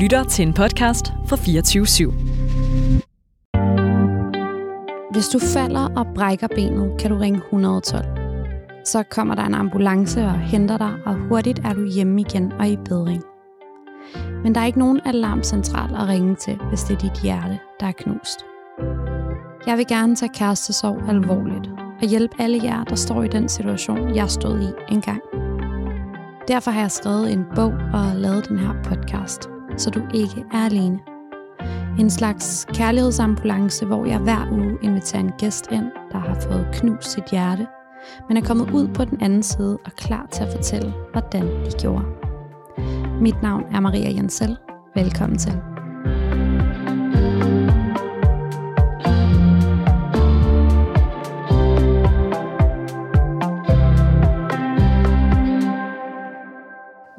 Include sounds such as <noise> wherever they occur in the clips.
lytter til en podcast fra 24 /7. Hvis du falder og brækker benet, kan du ringe 112. Så kommer der en ambulance og henter dig, og hurtigt er du hjemme igen og i bedring. Men der er ikke nogen alarmcentral at ringe til, hvis det er dit hjerte, der er knust. Jeg vil gerne tage kærestesorg alvorligt og hjælpe alle jer, der står i den situation, jeg stod i engang. Derfor har jeg skrevet en bog og lavet den her podcast, så du ikke er alene. En slags kærlighedsambulance, hvor jeg hver uge inviterer en gæst ind, der har fået knust sit hjerte, men er kommet ud på den anden side og klar til at fortælle, hvordan de gjorde. Mit navn er Maria Jensel. Velkommen til.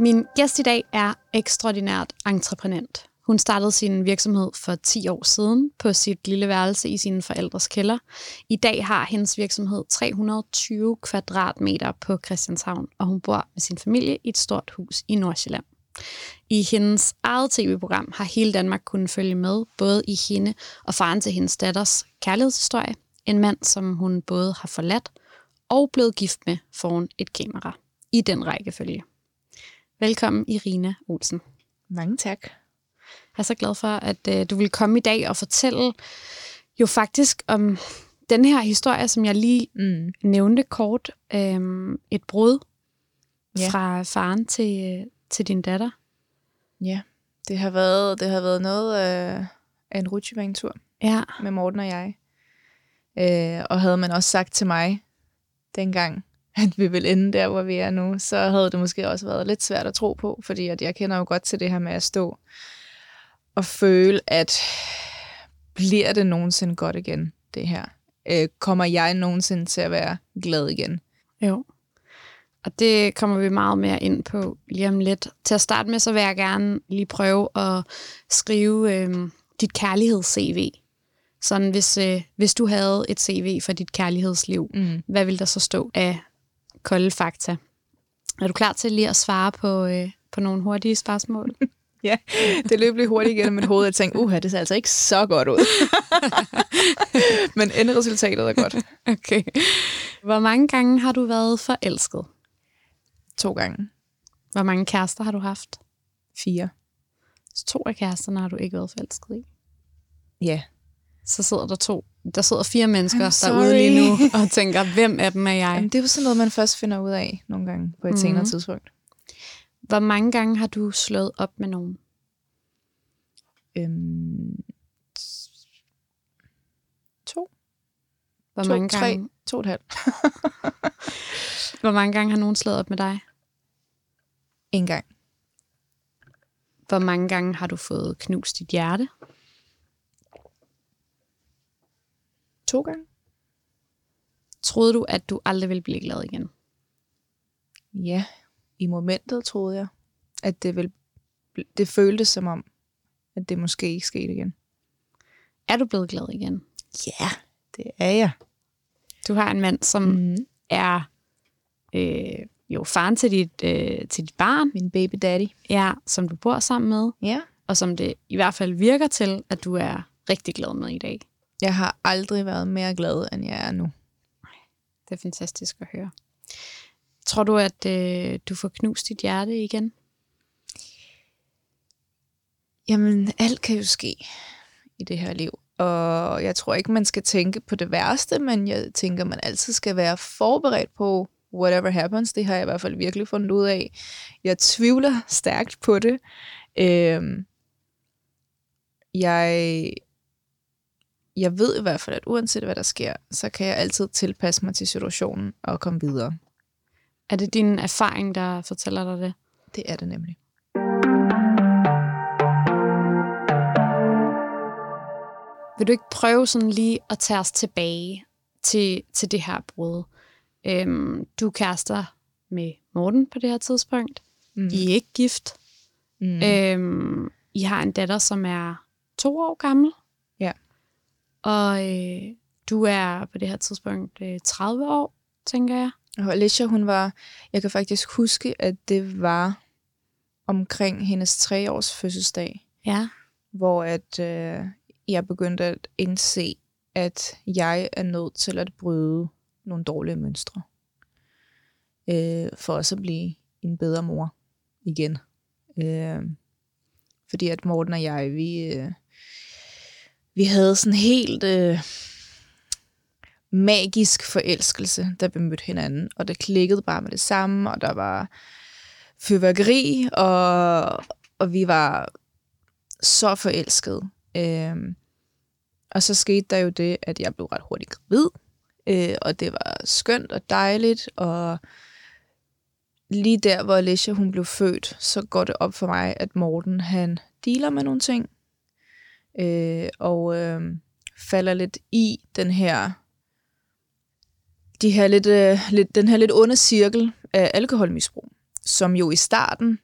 Min gæst i dag er ekstraordinært entreprenant. Hun startede sin virksomhed for 10 år siden på sit lille værelse i sine forældres kælder. I dag har hendes virksomhed 320 kvadratmeter på Christianshavn, og hun bor med sin familie i et stort hus i Nordsjælland. I hendes eget tv-program har hele Danmark kunnet følge med, både i hende og faren til hendes datters kærlighedshistorie. En mand, som hun både har forladt og blevet gift med foran et kamera. I den rækkefølge. Velkommen, Irina Olsen. Mange tak. Jeg er så glad for, at øh, du vil komme i dag og fortælle jo faktisk om den her historie, som jeg lige mm. nævnte kort. Øh, et brud ja. fra faren til, øh, til din datter. Ja, det har været, det har været noget af, af en rutsjebanetur ja. med Morten og jeg. Øh, og havde man også sagt til mig dengang, at vi vil ende der, hvor vi er nu, så havde det måske også været lidt svært at tro på, fordi at jeg kender jo godt til det her med at stå og føle, at bliver det nogensinde godt igen, det her? Øh, kommer jeg nogensinde til at være glad igen? Jo. Og det kommer vi meget mere ind på lige om lidt. Til at starte med, så vil jeg gerne lige prøve at skrive øh, dit kærligheds-CV. Sådan, hvis, øh, hvis du havde et CV for dit kærlighedsliv, mm. hvad ville der så stå af kolde fakta? Er du klar til lige at svare på, øh, på nogle hurtige spørgsmål? <laughs> ja, det løb lidt hurtigt igennem mit hoved, og jeg tænkte, uha, det ser altså ikke så godt ud. <laughs> Men endresultatet er godt. Okay. Hvor mange gange har du været forelsket? To gange. Hvor mange kærester har du haft? Fire. Så to af kæresterne har du ikke været forelsket i? Ja. Så sidder der to. Der sidder fire mennesker derude lige nu og tænker, hvem af dem er jeg? Jamen, det er jo sådan noget, man først finder ud af nogle gange på et mm. senere tidspunkt. Hvor mange gange har du slået op med nogen? Øhm, to. Hvor to, mange tre, gange? to og et halvt. <laughs> Hvor mange gange har nogen slået op med dig? En gang. Hvor mange gange har du fået knust dit hjerte? To gange. Troede du, at du aldrig ville blive glad igen? Ja, i momentet troede jeg, at det, ville, det føltes som om, at det måske ikke skete igen. Er du blevet glad igen? Ja, det er jeg. Du har en mand, som mm. er øh, jo faren til dit, øh, til dit barn. Min baby daddy. Ja, som du bor sammen med. Ja. Og som det i hvert fald virker til, at du er rigtig glad med i dag. Jeg har aldrig været mere glad, end jeg er nu. Det er fantastisk at høre. Tror du, at øh, du får knust dit hjerte igen? Jamen, alt kan jo ske i det her liv. Og jeg tror ikke, man skal tænke på det værste, men jeg tænker, man altid skal være forberedt på whatever happens. Det har jeg i hvert fald virkelig fundet ud af. Jeg tvivler stærkt på det. Øhm, jeg, jeg ved i hvert fald, at uanset hvad der sker, så kan jeg altid tilpasse mig til situationen og komme videre. Er det din erfaring, der fortæller dig det? Det er det nemlig. Vil du ikke prøve sådan lige at tage os tilbage til, til det her brud? Øhm, du er kærester med Morten på det her tidspunkt. Mm. I er ikke gift. Mm. Øhm, I har en datter, som er to år gammel. Og øh, du er på det her tidspunkt øh, 30 år, tænker jeg. Og Alicia, hun var, jeg kan faktisk huske, at det var omkring hendes tre års fødselsdag, Ja. hvor at øh, jeg begyndte at indse, at jeg er nødt til at bryde nogle dårlige mønstre, øh, for også at blive en bedre mor igen. Øh, fordi at Morten og jeg, vi, øh, vi havde sådan helt øh, magisk forelskelse, da vi mødte hinanden, og det klikkede bare med det samme, og der var fyrværkeri, og, og vi var så forelskede. Øh, og så skete der jo det, at jeg blev ret hurtigt gravid, øh, og det var skønt og dejligt, og lige der, hvor Alicia hun blev født, så går det op for mig, at Morten han dealer med nogle ting, øh, og øh, falder lidt i den her, de her lidt, øh, lidt, den her lidt onde cirkel af alkoholmisbrug, som jo i starten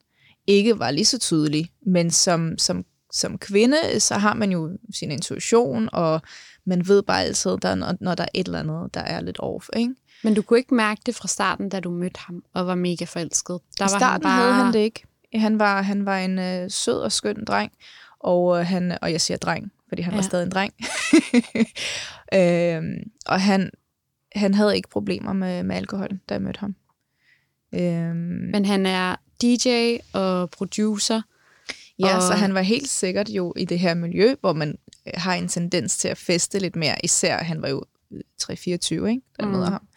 ikke var lige så tydelig, men som, som, som kvinde, så har man jo sin intuition, og man ved bare altid, der, når, når der er et eller andet, der er lidt off, ikke? Men du kunne ikke mærke det fra starten, da du mødte ham og var mega forelsket. Der I starten var han bare... havde han det ikke. Han var, han var en øh, sød og skøn dreng, og, øh, han, og jeg siger dreng, fordi han ja. var stadig en dreng. <laughs> øhm, og han, han havde ikke problemer med, med alkohol, da jeg mødte ham. Øhm, Men han er DJ og producer. ja, og- så han var helt sikkert jo i det her miljø, hvor man øh, har en tendens til at feste lidt mere. Især, han var jo øh, 3-24, ikke, da jeg Mm. møder ham.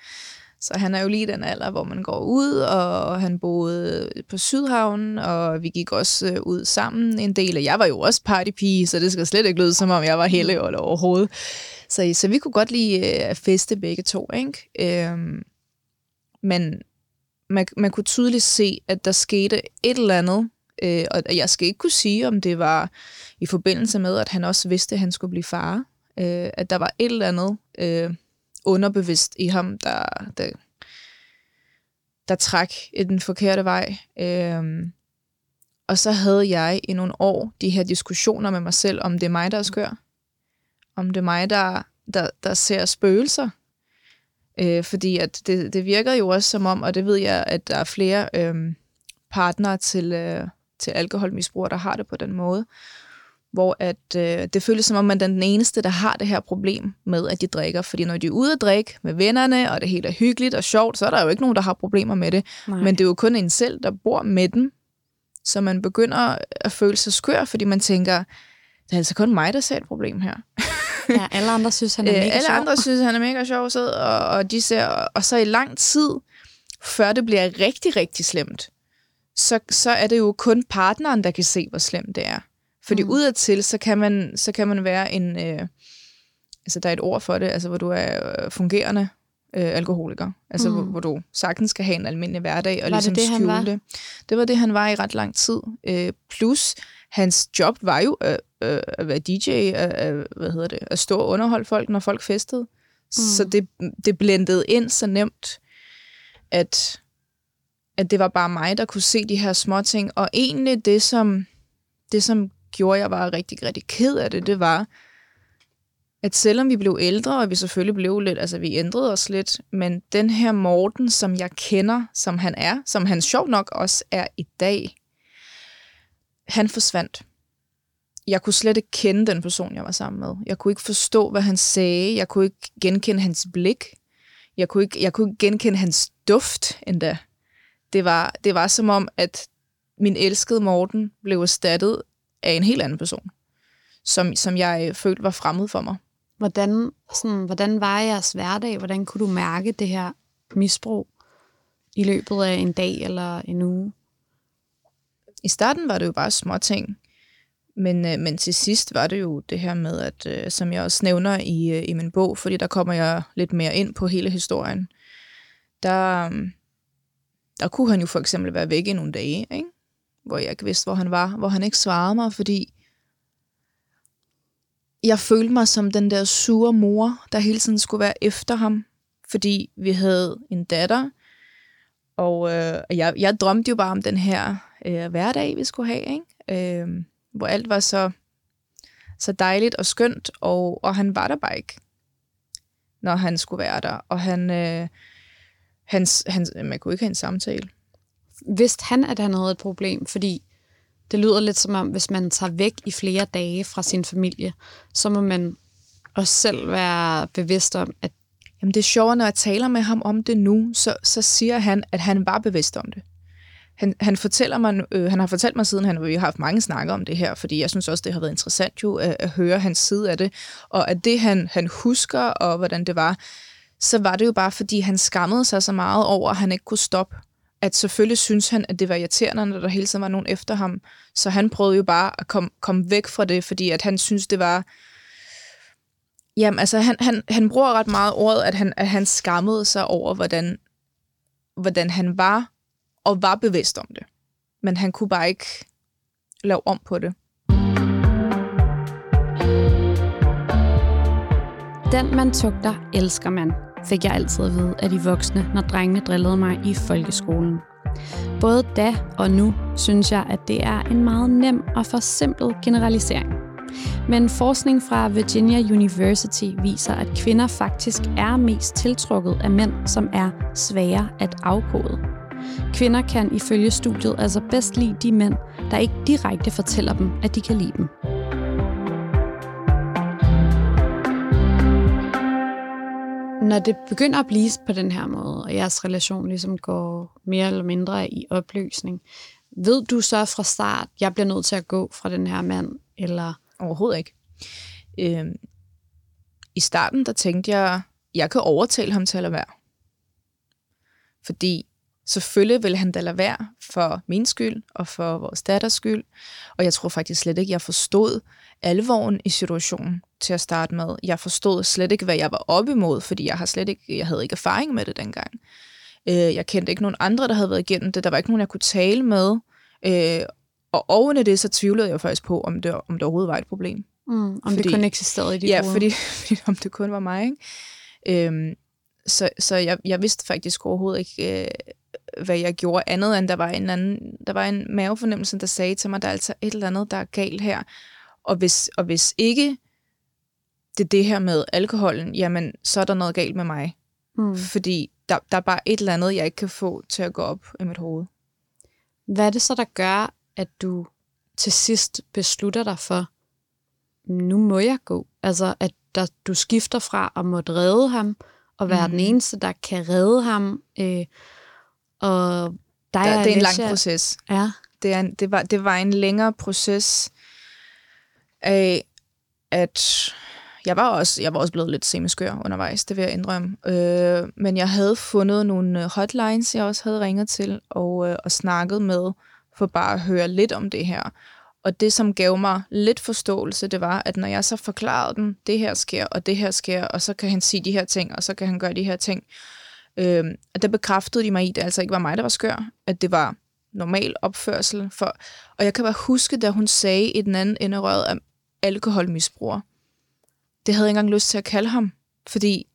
Så han er jo lige den alder, hvor man går ud, og han boede på Sydhavnen, og vi gik også øh, ud sammen en del. Og jeg var jo også partypige, så det skal slet ikke lyde, som om jeg var hele eller overhovedet. Så, så vi kunne godt lide øh, at feste begge to, ikke? Øhm, men man, man kunne tydeligt se, at der skete et eller andet, øh, og jeg skal ikke kunne sige, om det var i forbindelse med, at han også vidste, at han skulle blive far. Øh, at der var et eller andet øh, underbevidst i ham, der, der, der trak i den forkerte vej. Øhm, og så havde jeg i nogle år de her diskussioner med mig selv, om det er mig, der er skør. Om det er mig, der, der, der ser spøgelser. Øh, fordi at det, det virker jo også som om, og det ved jeg, at der er flere øhm, partnere til, øh, til alkoholmisbrugere, der har det på den måde hvor at, øh, det føles som om, man er den eneste, der har det her problem med, at de drikker. Fordi når de er ude at drikke med vennerne, og det hele er hyggeligt og sjovt, så er der jo ikke nogen, der har problemer med det. Nej. Men det er jo kun en selv, der bor med dem. Så man begynder at føle sig skør, fordi man tænker, det er altså kun mig, der ser et problem her. ja, alle andre synes, han er <laughs> Øh, mega alle sjov. andre <laughs> synes, han er mega sjov og sød, og, og, de ser, og så i lang tid, før det bliver rigtig, rigtig slemt, så, så er det jo kun partneren, der kan se, hvor slemt det er. Fordi Mm. udadtil, så kan man, så kan man være en, øh, altså der er et ord for det, altså hvor du er øh, fungerende øh, alkoholiker. Altså Mm. hvor, hvor du sagtens skal have en almindelig hverdag og Var det ligesom det, han skjule det. Det var det, han var i ret lang tid. Øh, plus, hans job var jo øh, øh, at være DJ, øh, hvad hedder det, at stå og underholde folk, når folk festede. Mm. Så det, det blendede ind så nemt, at, at det var bare mig, der kunne se de her små ting. Og egentlig det, som, det, som gjorde, at jeg var rigtig, rigtig ked af det, det var, at selvom vi blev ældre, og vi selvfølgelig blev lidt, altså vi ændrede os lidt, men den her Morten, som jeg kender, som han er, som han sjov nok også er i dag, han forsvandt. Jeg kunne slet ikke kende den person, jeg var sammen med. Jeg kunne ikke forstå, hvad han sagde. Jeg kunne ikke genkende hans blik. Jeg kunne ikke, jeg kunne ikke genkende hans duft endda. Det var, det var som om, at min elskede Morten blev erstattet af en helt anden person, som, som jeg følte var fremmed for mig. Hvordan, sådan, hvordan var jeres hverdag? Hvordan kunne du mærke det her misbrug i løbet af en dag eller en uge? I starten var det jo bare små ting, men, øh, men til sidst var det jo det her med, at øh, som jeg også nævner i, øh, i min bog, fordi der kommer jeg lidt mere ind på hele historien, der, øh, der kunne han jo for eksempel være væk i nogle dage, ikke? Hvor jeg ikke vidste, hvor han var, hvor han ikke svarede mig, fordi jeg følte mig som den der sure mor, der hele tiden skulle være efter ham, fordi vi havde en datter, og øh, jeg, jeg drømte jo bare om den her øh, hverdag, vi skulle have, ikke? Øh, hvor alt var så, så dejligt og skønt, og, og han var der bare ikke, når han skulle være der. Og han, øh, hans, hans, man kunne ikke have en samtale. Vidste han, at han havde et problem? Fordi Det lyder lidt som om, hvis man tager væk i flere dage fra sin familie, så må man også selv være bevidst om, at Jamen det er sjovt, når jeg taler med ham om det nu, så, så siger han, at han var bevidst om det. Han, han, fortæller mig, øh, han har fortalt mig siden, han vi har haft mange snakker om det her, fordi jeg synes også, det har været interessant jo at, at høre hans side af det, og at det han, han husker, og hvordan det var, så var det jo bare, fordi han skammede sig så meget over, at han ikke kunne stoppe. At selvfølgelig synes han, at det var irriterende, når der hele tiden var nogen efter ham. Så han prøvede jo bare at komme, komme væk fra det, fordi at han synes, det var Jamen, altså, han, han, han bruger ret meget ordet, at han, at han skammede sig over, hvordan, hvordan han var, og var bevidst om det. Men han kunne bare ikke lave om på det. Den, man tugter, elsker man, fik jeg altid at vide af de voksne, når drengene drillede mig i folkeskolen. Både da og nu synes jeg, at det er en meget nem og forsimplet generalisering. Men forskning fra Virginia University viser, at kvinder faktisk er mest tiltrukket af mænd, som er svære at afkode. Kvinder kan ifølge studiet altså bedst lide de mænd, der ikke direkte fortæller dem, at de kan lide dem. Når det begynder at blive på den her måde, og jeres relation ligesom går mere eller mindre i opløsning, ved du så fra start, jeg bliver nødt til at gå fra den her mand, eller Overhovedet ikke. Øhm, I starten, der tænkte jeg, jeg kan overtale ham til at lade være. Fordi selvfølgelig vil han da lade være for min skyld og for vores datters skyld. Og jeg tror faktisk slet ikke, jeg forstod alvoren i situationen til at starte med. Jeg forstod slet ikke, hvad jeg var op imod, fordi jeg, har slet ikke, jeg havde ikke erfaring med det dengang. Øh, jeg kendte ikke nogen andre, der havde været igennem det. Der var ikke nogen, jeg kunne tale med. Øh, og oven i det, så tvivlede jeg faktisk på, om det, om det overhovedet var et problem. Mm, om fordi, det kun eksisterede i dit Ja, fordi, <laughs> fordi om det kun var mig. Ikke? Øhm, så så jeg, jeg vidste faktisk overhovedet ikke, øh, hvad jeg gjorde, andet end der var en, anden, der var en mavefornemmelse, der sagde til mig, der er altså et eller andet, der er galt her. Og hvis, og hvis ikke det er det her med alkoholen, jamen, så er der noget galt med mig. Mm. Fordi der, der er bare et eller andet, jeg ikke kan få til at gå op i mit hoved. Hvad er det så, der gør, at du til sidst beslutter dig for, nu må jeg gå? Altså, at der, du skifter fra at måtte redde ham, og være mm. den eneste, der kan redde ham. Øh, og dig Der, det er en lang proces. Ja. det, er en, det, var, det var en længere proces af, at jeg var også, jeg var også blevet lidt semiskør undervejs, det vil jeg indrømme. Øh, men jeg havde fundet nogle øh, hotlines, jeg også havde ringet til og, øh, og snakket med, for bare at høre lidt om det her. Og det, som gav mig lidt forståelse, det var, at når jeg så forklarede dem, det her sker, og det her sker, og så kan han sige de her ting, og så kan han gøre de her ting, øh, at der bekræftede de mig i, at det altså ikke var mig, der var skør, at det var normal opførsel. For, og jeg kan bare huske, da hun sagde i den anden ende af røret, at alkoholmisbruger. Det havde jeg ikke engang lyst til at kalde ham, fordi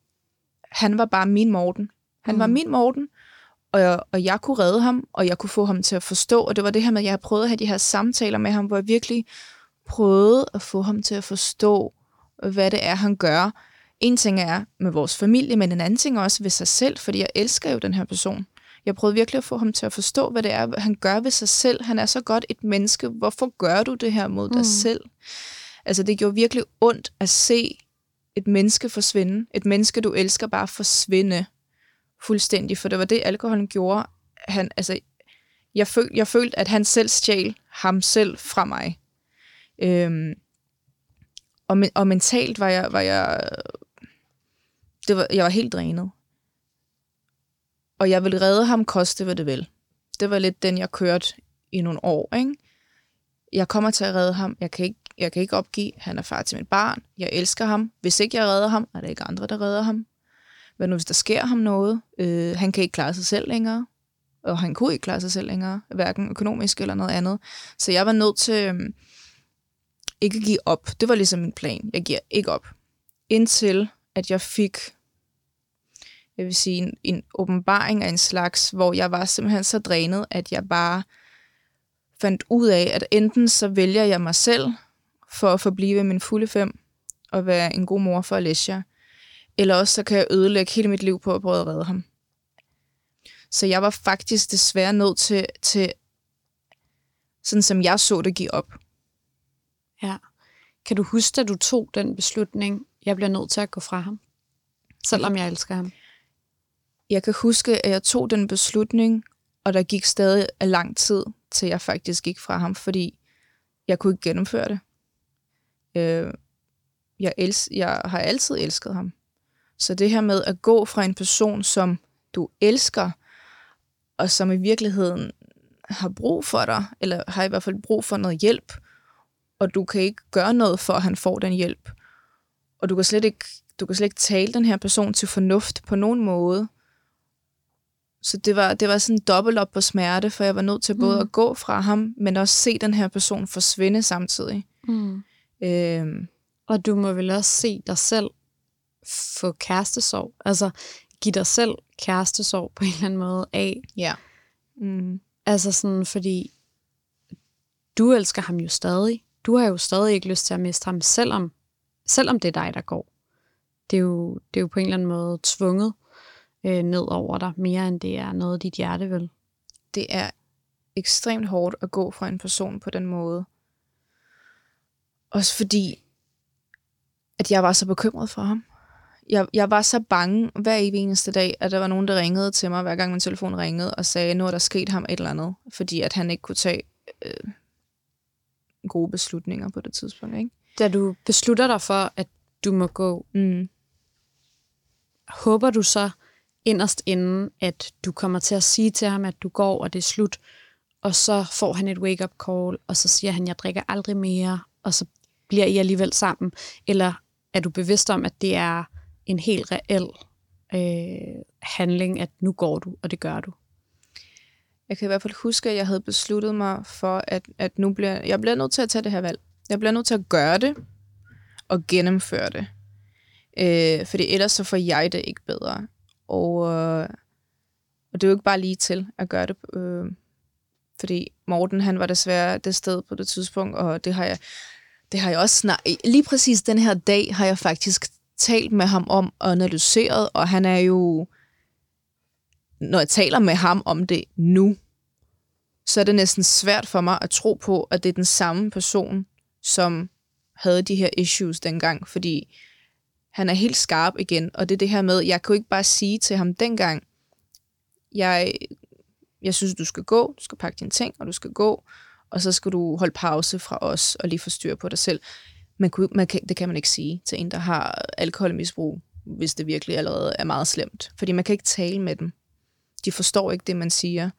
han var bare min Morten. Han mm. var min Morten, og jeg, og jeg kunne redde ham, og jeg kunne få ham til at forstå, og det var det her med, at jeg har prøvet at have de her samtaler med ham, hvor jeg virkelig prøvede at få ham til at forstå, hvad det er, han gør. En ting er med vores familie, men en anden ting er også ved sig selv, fordi jeg elsker jo den her person. Jeg prøvede virkelig at få ham til at forstå, hvad det er, han gør ved sig selv. Han er så godt et menneske. Hvorfor gør du det her mod dig Mm. selv? Altså, det gjorde virkelig ondt at se et menneske forsvinde. Et menneske, du elsker, bare forsvinde fuldstændig. For det var det, alkoholen gjorde. Han, altså, jeg, føl, jeg følte, at han selv stjal ham selv fra mig. Øhm, og, men, og mentalt var jeg, var jeg, det var, jeg var helt drænet. Og jeg ville redde ham, koste hvad det vil. Det var lidt den, jeg kørte i nogle år. Ikke? Jeg kommer til at redde ham. Jeg kan, ikke, jeg kan ikke opgive. Han er far til mit barn. Jeg elsker ham. Hvis ikke jeg redder ham, er der ikke andre, der redder ham. Hvad nu, hvis der sker ham noget? Øh, han kan ikke klare sig selv længere. Og han kunne ikke klare sig selv længere. Hverken økonomisk eller noget andet. Så jeg var nødt til øhm, ikke at give op. Det var ligesom min plan. Jeg giver ikke op. Indtil at jeg fik jeg vil sige, en, en åbenbaring af en slags, hvor jeg var simpelthen så drænet, at jeg bare fandt ud af, at enten så vælger jeg mig selv for at forblive min fulde fem og være en god mor for Alicia, eller også så kan jeg ødelægge hele mit liv på at prøve at redde ham. Så jeg var faktisk desværre nødt til, til sådan som jeg så det give op. Ja. Kan du huske, at du tog den beslutning, jeg bliver nødt til at gå fra ham? Selvom jeg elsker ham. Jeg kan huske, at jeg tog den beslutning, og der gik stadig lang tid, til jeg faktisk gik fra ham, fordi jeg kunne ikke gennemføre det. Øh, jeg, els- jeg har altid elsket ham. Så det her med at gå fra en person, som du elsker, og som i virkeligheden har brug for dig, eller har i hvert fald brug for noget hjælp, og du kan ikke gøre noget for, at han får den hjælp. Og du kan slet ikke, du kan slet ikke tale den her person til fornuft på nogen måde. Så det var, det var sådan dobbelt op på smerte, for jeg var nødt til både Mm. at gå fra ham, men også se den her person forsvinde samtidig. Mm. Øhm, Og du må vel også se dig selv få kærestesorg. Altså, give dig selv kærestesorg på en eller anden måde af. ja. Mm. Altså sådan, fordi du elsker ham jo stadig. Du har jo stadig ikke lyst til at miste ham, selvom, selvom det er dig, der går. Det er jo, det er jo på en eller anden måde tvunget øh, ned over dig, mere end det er noget, dit hjerte vil. det er ekstremt hårdt at gå fra en person på den måde. Også fordi, at jeg var så bekymret for ham. Jeg, jeg var så bange hver evig eneste dag, at der var nogen, der ringede til mig, hver gang min telefon ringede, og sagde, nu er der sket ham et eller andet, fordi at han ikke kunne tage øh, gode beslutninger på det tidspunkt. Ikke? Da du beslutter dig for, at du må gå, Mm. håber du så inderst inden, at du kommer til at sige til ham, at du går, og det er slut, og så får han et wake-up call, og så siger han, jeg drikker aldrig mere, og så bliver I alligevel sammen? Eller er du bevidst om, at det er en helt reel øh, handling, at nu går du, og det gør du? Jeg kan i hvert fald huske, at jeg havde besluttet mig for, at, at nu bliver, jeg bliver nødt til at tage det her valg. Jeg bliver nødt til at gøre det og gennemføre det. Øh, fordi ellers så får jeg det ikke bedre. Og, øh, og det er jo ikke bare lige til at gøre det. Øh, fordi Morten, han var desværre det sted på det tidspunkt, og det har jeg, det har jeg også snart... Lige præcis den her dag har jeg faktisk talt med ham om og analyseret, og han er jo når jeg taler med ham om det nu, så er det næsten svært for mig at tro på, at det er den samme person, som havde de her issues dengang, fordi han er helt skarp igen, og det er det her med, jeg kunne ikke bare sige til ham dengang, jeg, jeg synes, du skal gå, du skal pakke dine ting, og du skal gå, og så skal du holde pause fra os, og lige få styr på dig selv. Man kunne, man kan, det kan man ikke sige til en, der har alkoholmisbrug, hvis det virkelig allerede er meget slemt. Fordi man kan ikke tale med dem. De forstår ikke det, man siger,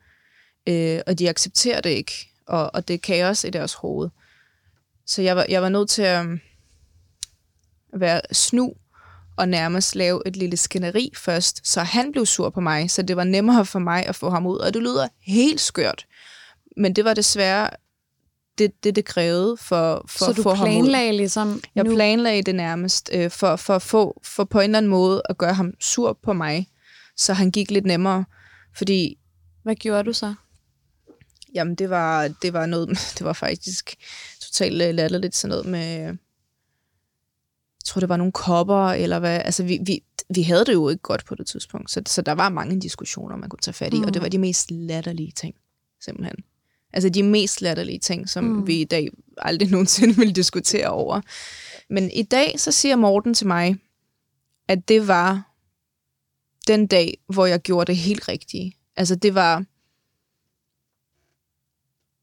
øh, og de accepterer det ikke, og, og det er kaos i deres hoved. Så jeg var, jeg var nødt til um, at være snu og nærmest lave et lille skænderi først, så han blev sur på mig, så det var nemmere for mig at få ham ud, og det lyder helt skørt. Men det var desværre det, det, det krævede for, for så at du få ham ud. planlagde ligesom Jeg nu? planlagde det nærmest øh, for, for at få for på en eller anden måde at gøre ham sur på mig, så han gik lidt nemmere, fordi Hvad gjorde du så? jamen det var det var noget <laughs> det var faktisk totalt øh, latterligt sådan noget med jeg tror det var nogle kopper eller hvad altså vi, vi, vi havde det jo ikke godt på det tidspunkt så, så der var mange diskussioner man kunne tage fat i mm. og det var de mest latterlige ting simpelthen altså de mest latterlige ting som mm. vi i dag aldrig <laughs> nogensinde vil diskutere over men i dag så siger Morten til mig at det var den dag hvor jeg gjorde det helt rigtige altså det var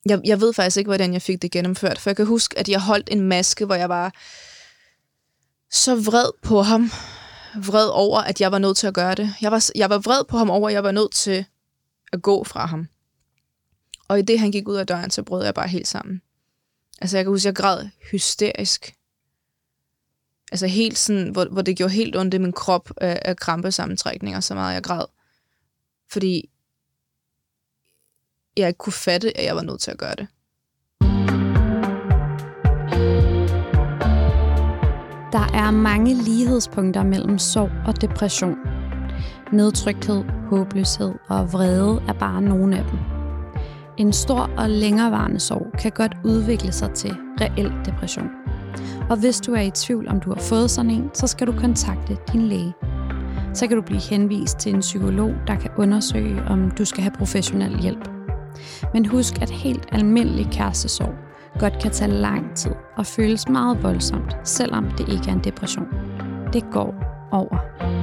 jeg, jeg ved faktisk ikke, hvordan jeg fik det gennemført, for jeg kan huske, at jeg holdt en maske, hvor jeg var så vred på ham. Vred over, at jeg var nødt til at gøre det. Jeg var, jeg var vred på ham over, at jeg var nødt til at gå fra ham. Og i det, han gik ud af døren, så brød jeg bare helt sammen. Altså, jeg kan huske, jeg græd hysterisk. Altså helt sådan, hvor, hvor det gjorde helt ondt i min krop af, af krampesammentrækninger, så meget jeg græd. Fordi jeg ikke kunne fatte, at jeg var nødt til at gøre det. Der er mange lighedspunkter mellem sorg og depression. Nedtrykthed, håbløshed og vrede er bare nogle af dem. En stor og længerevarende sorg kan godt udvikle sig til reel depression. Og hvis du er i tvivl, om du har fået sådan en, så skal du kontakte din læge. Så kan du blive henvist til en psykolog, der kan undersøge, om du skal have professionel hjælp. Men husk, at helt almindelig kærestesorg godt kan tage lang tid og føles meget voldsomt, selvom det ikke er en depression. Det går over.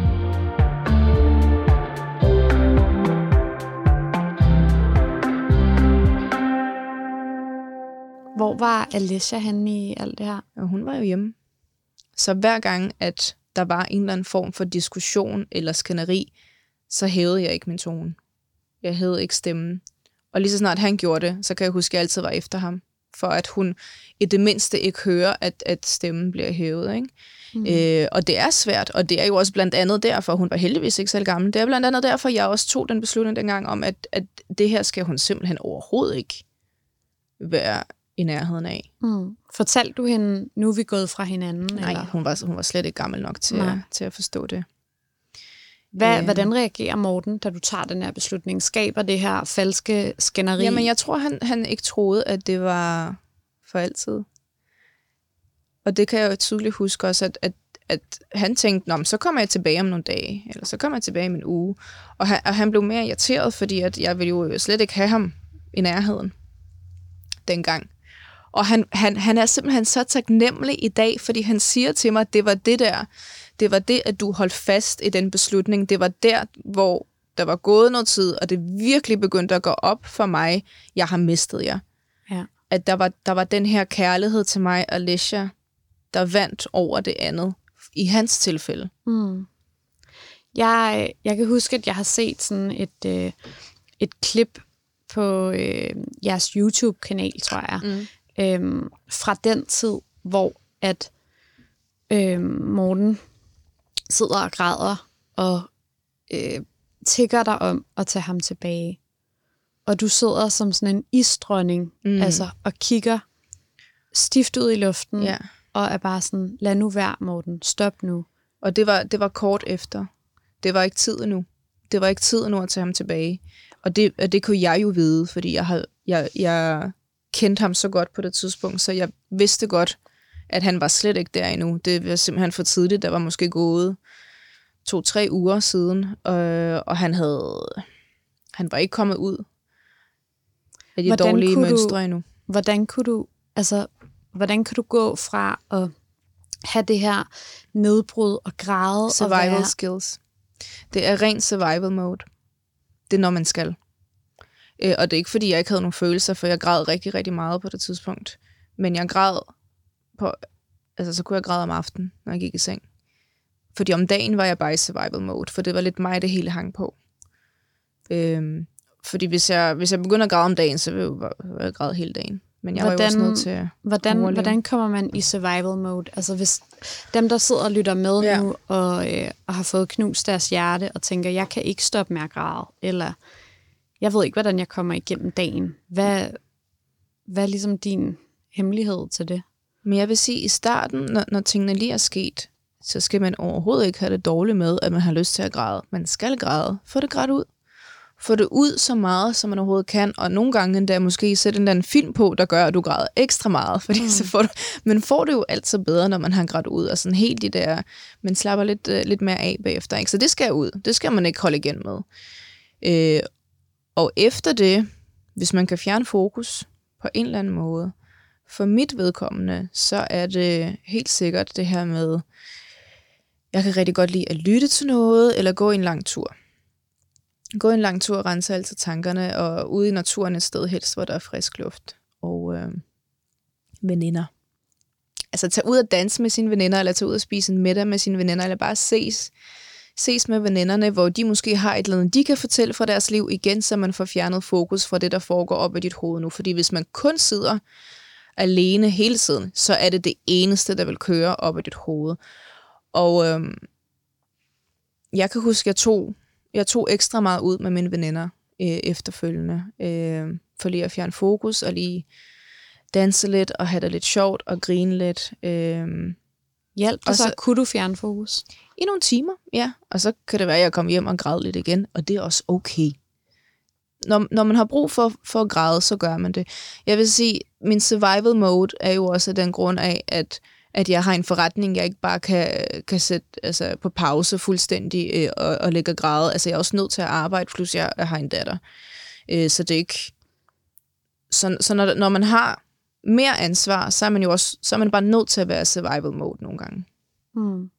Hvor var Alicia henne i alt det her? Og hun var jo hjemme. Så hver gang, at der var en eller anden form for diskussion eller skænderi, så hævede jeg ikke min tone. Jeg hævede ikke stemmen. Og lige så snart han gjorde det, så kan jeg huske, at jeg altid var efter ham. For at hun i det mindste ikke hører, at, at stemmen bliver hævet. Ikke? Mm. Øh, og det er svært, og det er jo også blandt andet derfor, hun var heldigvis ikke selv gammel, det er blandt andet derfor, jeg også tog den beslutning dengang om, at, at det her skal hun simpelthen overhovedet ikke være i nærheden af. Mm. Fortalte du hende, nu er vi gået fra hinanden? Nej, eller? hun var, hun var slet ikke gammel nok til, at, til at forstå det. Hvad, Øh. Hvordan reagerer Morten, da du tager den her beslutning? Skaber det her falske skænderi? Jamen, jeg tror, han, han ikke troede, at det var for altid. Og det kan jeg jo tydeligt huske også, at, at, at han tænkte, Nå, så kommer jeg tilbage om nogle dage, eller så kommer jeg tilbage om en uge. Og han, og han blev mere irriteret, fordi at jeg ville jo slet ikke have ham i nærheden dengang. Og han, han, han er simpelthen så taknemmelig i dag, fordi han siger til mig, at det var det der, det var det, at du holdt fast i den beslutning. Det var der, hvor der var gået noget tid, og det virkelig begyndte at gå op for mig, jeg har mistet jer. Ja. At der var, der var den her kærlighed til mig, Alicia, der vandt over det andet, i hans tilfælde. Mm. Jeg, jeg kan huske, at jeg har set sådan et, øh, et klip på øh, jeres YouTube-kanal, tror jeg, Mm. Øhm, fra den tid, hvor at øh, Morten sidder og græder og øh, tigger dig om at tage ham tilbage. Og du sidder som sådan en isdronning, Mm. mm. altså, og kigger stift ud i luften, Ja. og er bare sådan, lad nu være, Morten, stop nu. Og det var, det var kort efter. Det var ikke tid endnu. Det var ikke tid endnu at tage ham tilbage. Og det, og det kunne jeg jo vide, fordi jeg, havde, jeg, jeg kendte ham så godt på det tidspunkt, så jeg vidste godt, at han var slet ikke der endnu. Det var simpelthen for tidligt. Der var måske gået to-tre uger siden, og, og han havde han var ikke kommet ud af de Hvordan dårlige kunne du- mønstre endnu. Hvordan kunne du, altså, hvordan kan du gå fra at have det her nedbrud og græde og Survival være... skills. Det er rent survival mode. Det er, når man skal. Øh, og det er ikke, fordi jeg ikke havde nogen følelser, for jeg græd rigtig, rigtig meget på det tidspunkt. Men jeg græd på... Altså, så kunne jeg græde om aftenen, når jeg gik i seng. Fordi om dagen var jeg bare i survival mode, for det var lidt mig, det hele hang på. Øhm, fordi hvis jeg, hvis jeg begynder at græde om dagen, så vil jeg, jo bare- vil jeg græde hele dagen. Men jeg var jo også Hvordan- nødt til at... Hvordan, overleve. hvordan kommer man i survival mode? Altså hvis dem, der sidder og lytter med ja. nu, og, øh, og har fået knust deres hjerte, og tænker, jeg kan ikke stoppe med at græde, eller jeg ved ikke, hvordan jeg kommer igennem dagen. Hvad, hvad er ligesom din hemmelighed til det? Men jeg vil sige, at i starten, når, når tingene lige er sket, så skal man overhovedet ikke have det dårligt med, at man har lyst til at græde. Man skal græde. Få det grædt ud. Få det ud så meget, som man overhovedet kan, og nogle gange endda måske sætte en eller anden film på, der gør, at du græder ekstra meget, <laughs> fordi mm. så får du, men får det jo altid bedre, når man har grædt ud, og sådan helt de der, man slapper lidt, uh, lidt mere af bagefter, ikke? så det skal ud, det skal man ikke holde igen med. Øh, og efter det, hvis man kan fjerne fokus på en eller anden måde, for mit vedkommende, så er det helt sikkert det her med, jeg kan rigtig godt lide at lytte til noget, eller gå en lang tur. Gå en lang tur, rense altid tankerne, og ude i naturen et sted helst, hvor der er frisk luft. Og øh, veninder. Altså tage ud og danse med sine veninder, eller tage ud og spise en middag med sine veninder, eller bare ses, ses med veninderne, hvor de måske har et eller andet, de kan fortælle fra deres liv igen, så man får fjernet fokus fra det, der foregår op i dit hoved nu. Fordi hvis man kun sidder alene hele tiden, så er det det eneste, der vil køre op i dit hoved. Og øhm, jeg kan huske, at jeg tog, jeg tog ekstra meget ud med mine veninder øh, efterfølgende, øh, for lige at fjerne fokus og lige danse lidt og have det lidt sjovt og grine lidt. Øh, Hjælp, og så- så kunne du fjerne fokus. I nogle timer, ja. Og så kan det være, at jeg kommer hjem og græder lidt igen, og det er også okay. Når, når man har brug for, for at græde, så gør man det. Jeg vil sige, min survival mode er jo også af den grund af, at, at jeg har en forretning, jeg ikke bare kan, kan sætte altså, på pause fuldstændig øh, og, og lægge og græde. Altså, jeg er også nødt til at arbejde, plus jeg, jeg har en datter. Øh, så det er ikke så, så når, når man har mere ansvar, så er man jo også så er man bare nødt til at være survival mode nogle gange. Mm.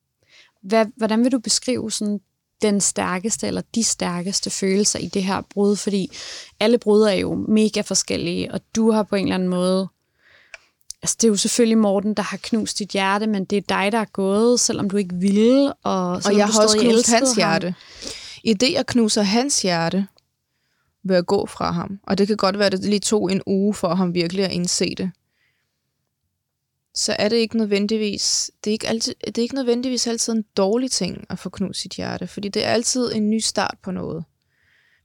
Hvad, hvordan vil du beskrive sådan den stærkeste eller de stærkeste følelser i det her brud? Fordi alle brud er jo mega forskellige, og du har på en eller anden måde... Altså, det er jo selvfølgelig Morten, der har knust dit hjerte, men det er dig, der er gået, selvom du ikke ville. Og, og jeg har også knust hans ham. hjerte. I det, jeg knuser hans hjerte, vil jeg gå fra ham. Og det kan godt være, at det lige tog en uge for ham virkelig at indse det. Så er det ikke nødvendigvis, det er ikke, altid, det er ikke nødvendigvis altid en dårlig ting at få knust sit hjerte, fordi det er altid en ny start på noget.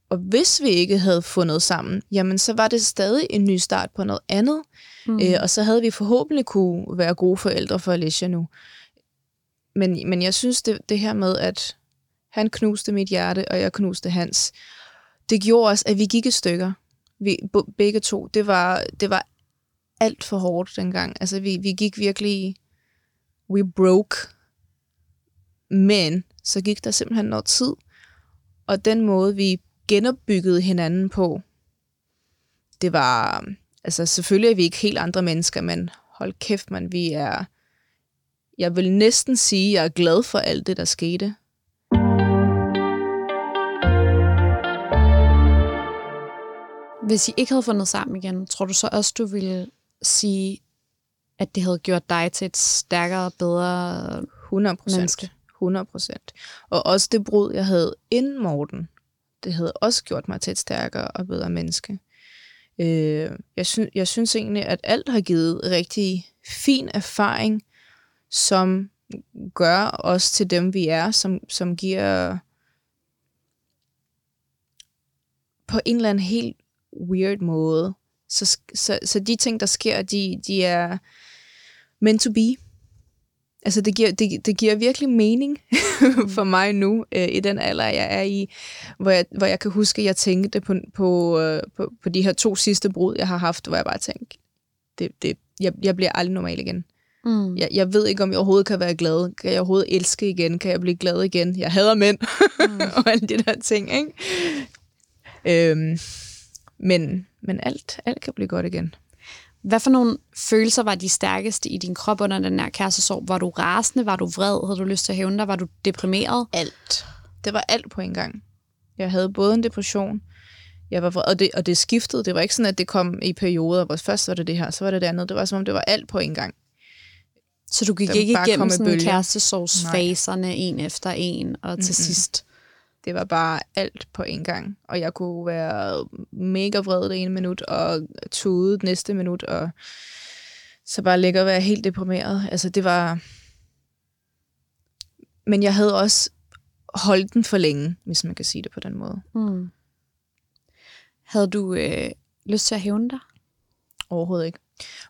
Og hvis vi ikke havde fundet sammen, jamen så var det stadig en ny start på noget andet. Mm. Øh, og så havde vi forhåbentlig kunne være gode forældre for Alicia nu. Men, men jeg synes, det, det her med, at han knuste mit hjerte, og jeg knuste hans, det gjorde os, at vi gik i stykker. Vi, begge to. Det var, det var alt for hårdt dengang. Altså, vi, vi gik virkelig... We broke. Men så gik der simpelthen noget tid. Og den måde, vi genopbyggede hinanden på, det var... Altså, selvfølgelig er vi ikke helt andre mennesker, men hold kæft, man, vi er... Jeg vil næsten sige, at jeg er glad for alt det, der skete. Hvis I ikke havde fundet sammen igen, tror du så også, du ville sige, at det havde gjort dig til et stærkere, bedre 100 menneske? 100 procent. Og også det brud, jeg havde inden Morten, det havde også gjort mig til et stærkere og bedre menneske. Øh, jeg, synes, jeg synes egentlig, at alt har givet rigtig fin erfaring, som gør os til dem, vi er, som, som giver på en eller anden helt weird måde. Så, så, så de ting, der sker, de, de er meant to be. Altså, det giver, det, det giver virkelig mening <laughs> for mig nu, øh, i den alder, jeg er i, hvor jeg, hvor jeg kan huske, at jeg tænkte på, på, øh, på, på de her to sidste brud, jeg har haft, hvor jeg bare tænkte, det, det, jeg, jeg bliver aldrig normal igen. Mm. Jeg, jeg ved ikke, om jeg overhovedet kan være glad. Kan jeg overhovedet elske igen? Kan jeg blive glad igen? Jeg hader mænd. Mm. <laughs> og alle de der ting, ikke? Øhm, men, men alt, alt kan blive godt igen. Hvad for nogle følelser var de stærkeste i din krop under den her kærestesorg? Var du rasende? Var du vred? Havde du lyst til at hævne dig? Var du deprimeret? Alt. Det var alt på en gang. Jeg havde både en depression, jeg var vred, og det, og det skiftede. Det var ikke sådan, at det kom i perioder, hvor først var det det her, så var det det andet. Det var som om, det var alt på en gang. Så du gik ikke igennem sådan kærestesorgsfaserne en efter en, og til Mm-mm. sidst det var bare alt på en gang. Og jeg kunne være mega vred det ene minut, og tude det næste minut, og så bare ligge og være helt deprimeret. Altså det var... Men jeg havde også holdt den for længe, hvis man kan sige det på den måde. Mm. Havde du øh, lyst til at hævne dig? Overhovedet ikke.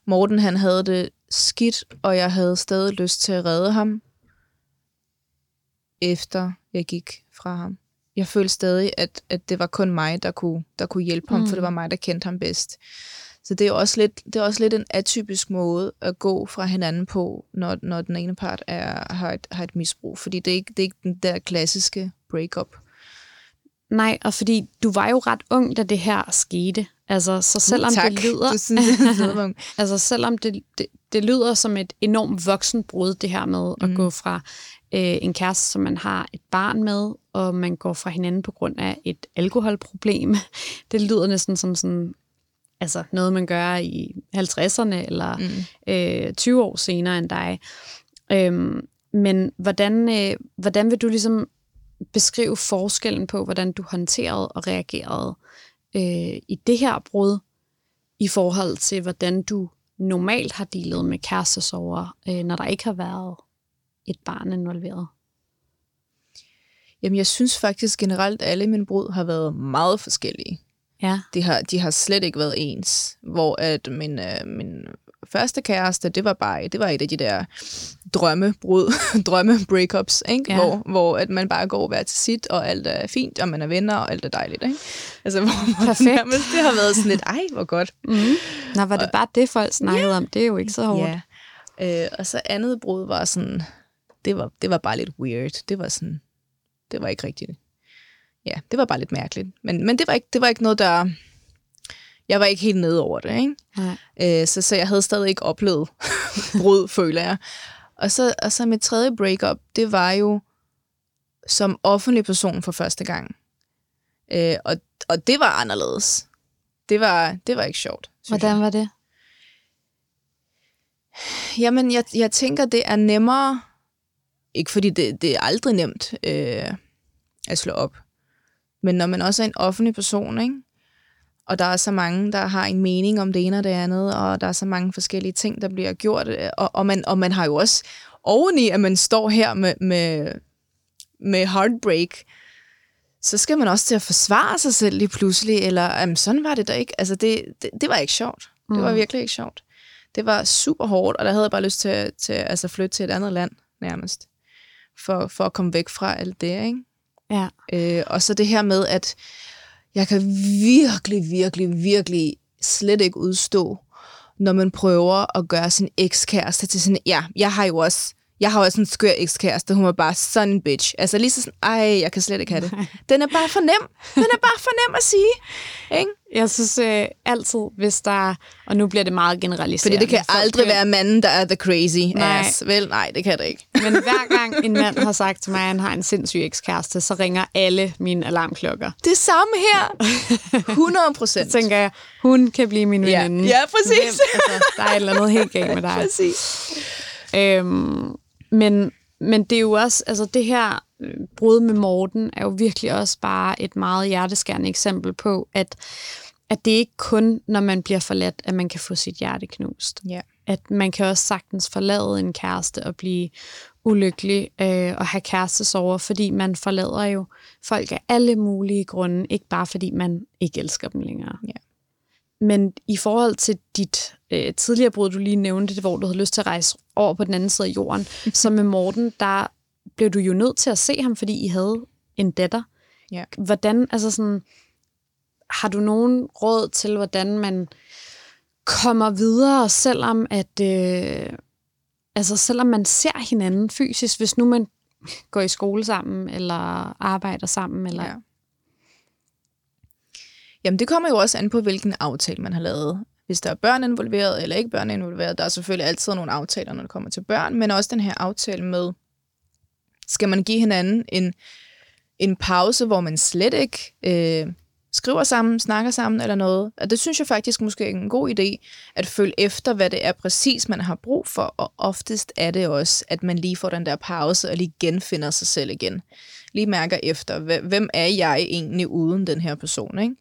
Morten han havde det skidt, og jeg havde stadig lyst til at redde ham, efter jeg gik fra ham jeg følte stadig, at, at det var kun mig, der kunne, der kunne hjælpe ham, mm. for det var mig, der kendte ham bedst. Så det er også lidt, det er også lidt en atypisk måde at gå fra hinanden på, når, når den ene part er, har, et, har et misbrug. Fordi det er, ikke, det er ikke den der klassiske breakup. Nej, og fordi du var jo ret ung, da det her skete. Altså, så selvom tak. det lyder... <laughs> Du synes, det <laughs> altså, selvom det, det, det lyder som et enormt voksenbrud, det her med mm. at gå fra øh, en kæreste, som man har et barn med, og man går fra hinanden på grund af et alkoholproblem. <laughs> Det lyder næsten som sådan, altså noget, man gør i 50'erne eller mm. øh, 20 år senere end dig. Øhm, men hvordan, øh, hvordan vil du ligesom beskrive forskellen på, hvordan du håndterede og reagerede øh, i det her brud, i forhold til, hvordan du normalt har dealet med kærestesover, øh, når der ikke har været et barn involveret? Jamen, jeg synes faktisk generelt, at alle mine brud har været meget forskellige. Ja. De har, de har slet ikke været ens. Hvor at min, øh, min første kæreste, det var bare det var et af de der drømmebrud, <laughs> drømme-breakups, ikke? Ja. Hvor, hvor at man bare går hver til sit, og alt er fint, og man er venner, og alt er dejligt. Ikke? Altså, hvor Perfekt. Nærmest, det har været sådan lidt, ej, hvor godt. Mm. Nå, var det og, bare det, folk snakkede ja. om? Det er jo ikke så hårdt. Ja. Øh, og så andet brud var sådan, det var, det var bare lidt weird. Det var sådan, det var ikke rigtigt. Ja, det var bare lidt mærkeligt. Men, men det, var ikke, det var ikke noget, der... jeg var ikke helt nede over det, ikke? Nej. Øh, så, så jeg havde stadig ikke oplevet <laughs> brud, føler jeg. Og så, og så mit tredje breakup, det var jo som offentlig person for første gang. Øh, og, og det var anderledes. Det var, det var ikke sjovt. Hvordan jeg. var det? Jamen, jeg, jeg tænker, det er nemmere, ikke fordi det, det er aldrig nemt øh, at slå op, men når man også er en offentlig person, ikke? og der er så mange, der har en mening om det ene og det andet, og der er så mange forskellige ting, der bliver gjort, øh, og, og, man, og man har jo også oveni, at man står her med, med, med heartbreak, så skal man også til at forsvare sig selv lige pludselig, eller jamen, sådan var det da ikke. Altså, det, det, det var ikke sjovt. Det var Mm. virkelig ikke sjovt. Det var super hårdt, og der havde jeg bare lyst til, til altså flytte til et andet land, nærmest. For, for at komme væk fra alt det, ikke? Ja. Øh, og så det her med, at jeg kan virkelig, virkelig, virkelig slet ikke udstå, når man prøver at gøre sin ekskæreste til sådan, ja, jeg har jo også, jeg har også en skør ekskæreste, hun var bare sådan en bitch. Altså lige så sådan, ej, jeg kan slet ikke have det. Den er bare for nem. Den er bare for nem at sige. Ikke? Jeg synes øh, altid, hvis der... Og nu bliver det meget generaliseret. Fordi det kan aldrig være manden, der er the crazy Nej. ass. Vel, nej, det kan det ikke. Men hver gang en mand har sagt til mig, at han har en sindssyg ekskæreste, så ringer alle mine alarmklokker. Det samme her. <laughs> 100 procent. Så tænker jeg, hun kan blive min Ja. veninde. Ja, præcis. Hvem, altså, der er et eller andet helt galt med dig. <laughs> Præcis. Øhm, men, men det er jo også, altså det her øh, brud med Morten er jo virkelig også bare et meget hjerteskærende eksempel på, at, at det er ikke kun, når man bliver forladt, at man kan få sit hjerte knust. Ja. At man kan også sagtens forlade en kæreste og blive ulykkelig øh, og have kærestesover, fordi man forlader jo folk af alle mulige grunde, ikke bare fordi man ikke elsker dem længere. Ja. Men i forhold til dit øh, tidligere brud, du lige nævnte, det, hvor du havde lyst til at rejse over på den anden side af jorden, <laughs> så med Morten, der blev du jo nødt til at se ham, fordi I havde en datter. Ja. Hvordan, altså sådan, har du nogen råd til, hvordan man kommer videre, selvom at, øh, altså selvom man ser hinanden fysisk, hvis nu man går i skole sammen, eller arbejder sammen, eller Ja. Jamen, det kommer jo også an på, hvilken aftale man har lavet. Hvis der er børn involveret, eller ikke børn involveret, der er selvfølgelig altid nogle aftaler, når det kommer til børn, men også den her aftale med, skal man give hinanden en, en pause, hvor man slet ikke øh, skriver sammen, snakker sammen eller noget. Og det synes jeg faktisk måske er en god idé, at følge efter, hvad det er præcis, man har brug for, og oftest er det også, at man lige får den der pause og lige genfinder sig selv igen. Lige mærker efter, hvem er jeg egentlig uden den her person, ikke?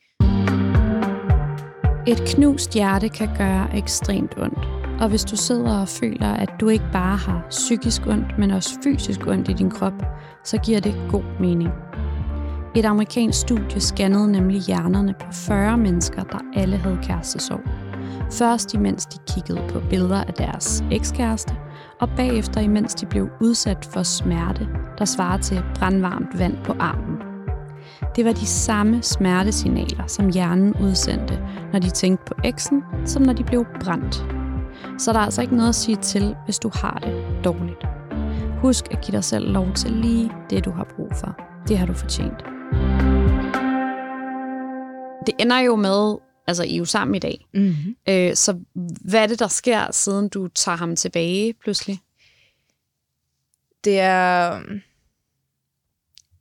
Et knust hjerte kan gøre ekstremt ondt. Og hvis du sidder og føler, at du ikke bare har psykisk ondt, men også fysisk ondt i din krop, så giver det god mening. Et amerikansk studie scannede nemlig hjernerne på 40 mennesker, der alle havde kærestesorg. Først imens de kiggede på billeder af deres ekskæreste, og bagefter imens de blev udsat for smerte, der svarer til brandvarmt vand på armen. Det var de samme smertesignaler, som hjernen udsendte, når de tænkte på eksen, som når de blev brændt. Så der er altså ikke noget at sige til, hvis du har det dårligt. Husk at give dig selv lov til lige det, du har brug for. Det har du fortjent. Det ender jo med, altså I er jo sammen i dag. Mm-hmm. Øh, så hvad er det, der sker, siden du tager ham tilbage pludselig? Det er...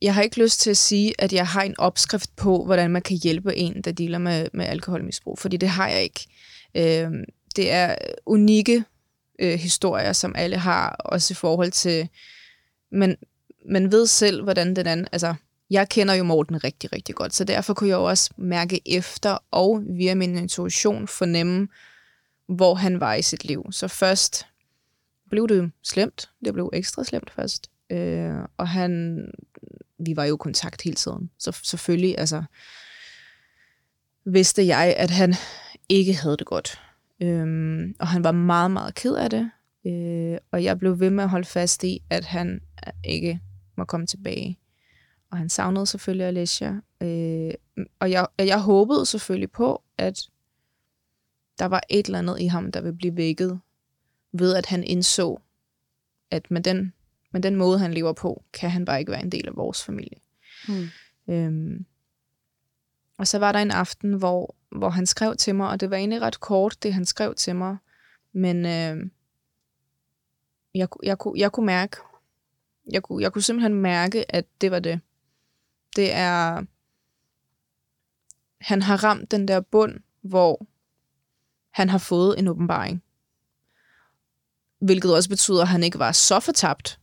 Jeg har ikke lyst til at sige, at jeg har en opskrift på, hvordan man kan hjælpe en, der dealer med, med alkoholmisbrug, fordi det har jeg ikke. Øh, det er unikke øh, historier, som alle har, også i forhold til... Men man ved selv, hvordan den anden... Altså, jeg kender jo Morten rigtig, rigtig godt, så derfor kunne jeg jo også mærke efter og via min intuition fornemme, hvor han var i sit liv. Så først blev det slemt. Det blev ekstra slemt først. Øh, og han, vi var jo i kontakt hele tiden. Så selvfølgelig, altså, vidste jeg, at han ikke havde det godt. Øhm, og han var meget, meget ked af det. Øh, og jeg blev ved med at holde fast i, at han øh, ikke må komme tilbage. Og han savnede selvfølgelig Alicia. Øh, og jeg, jeg håbede selvfølgelig på, at der var et eller andet i ham, der ville blive vækket ved, at han indså, at med den, med den måde, han lever på, kan han bare ikke være en del af vores familie. Hmm. Øhm, og så var der en aften, hvor hvor han skrev til mig, og det var egentlig ret kort, det han skrev til mig. Men øh, jeg, jeg, kunne, jeg kunne mærke, jeg kunne, jeg kunne simpelthen mærke, at det var det. Det er, han har ramt den der bund, hvor han har fået en åbenbaring. Hvilket også betyder, at han ikke var så fortabt.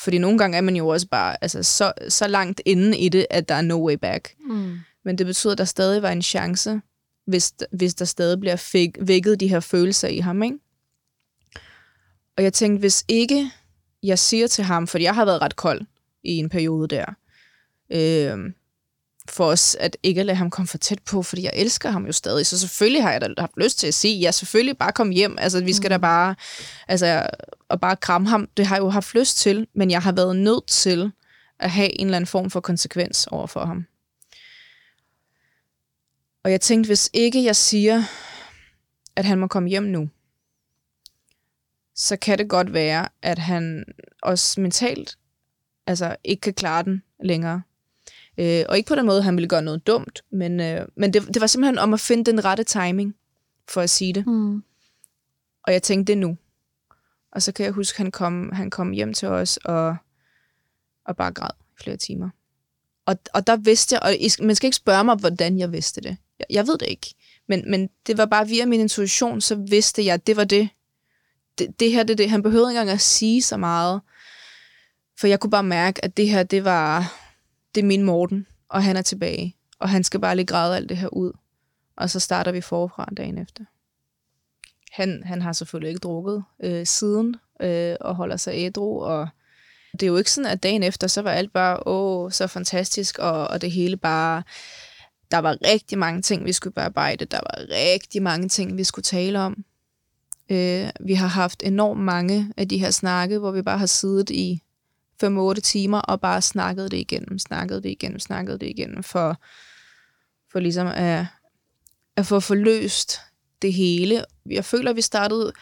Fordi nogle gange er man jo også bare altså, så, så langt inde i det, at der er no way back. Mm. Men det betyder, at der stadig var en chance, hvis, hvis der stadig bliver fik, vækket de her følelser i ham. Ikke? Og jeg tænkte, hvis ikke jeg siger til ham, fordi jeg har været ret kold i en periode der, øh, for os at ikke at lade ham komme for tæt på, fordi jeg elsker ham jo stadig. Så selvfølgelig har jeg da haft lyst til at sige, ja, selvfølgelig bare kom hjem. Altså, vi skal mm. da bare, altså, og bare kramme ham. Det har jeg jo haft lyst til, men jeg har været nødt til at have en eller anden form for konsekvens over for ham. Og jeg tænkte, hvis ikke jeg siger, at han må komme hjem nu, så kan det godt være, at han også mentalt altså, ikke kan klare den længere. Øh, og ikke på den måde, at han ville gøre noget dumt, men, øh, men det, det var simpelthen om at finde den rette timing, for at sige det. Mm. Og jeg tænkte, det nu. Og så kan jeg huske, at han kom, han kom hjem til os og, og bare græd i flere timer. Og, og der vidste jeg, og man skal ikke spørge mig, hvordan jeg vidste det. Jeg, jeg ved det ikke. Men, men det var bare via min intuition, så vidste jeg, at det var det. Det, det her, det det. Han behøvede ikke engang at sige så meget. For jeg kunne bare mærke, at det her, det var, det er min Morten, og han er tilbage. Og han skal bare lige græde alt det her ud. Og så starter vi forfra dagen efter. Han, han har selvfølgelig ikke drukket øh, siden, øh, og holder sig ædru, og det er jo ikke sådan, at dagen efter, så var alt bare, åh, så fantastisk, og, og det hele bare, der var rigtig mange ting, vi skulle bearbejde, der var rigtig mange ting, vi skulle tale om. Øh, vi har haft enormt mange af de her snakke, hvor vi bare har siddet i 5-8 timer og bare snakket det igennem, snakket det igennem, snakket det igennem, for, for ligesom at, at få forløst det hele. Jeg føler, at vi startede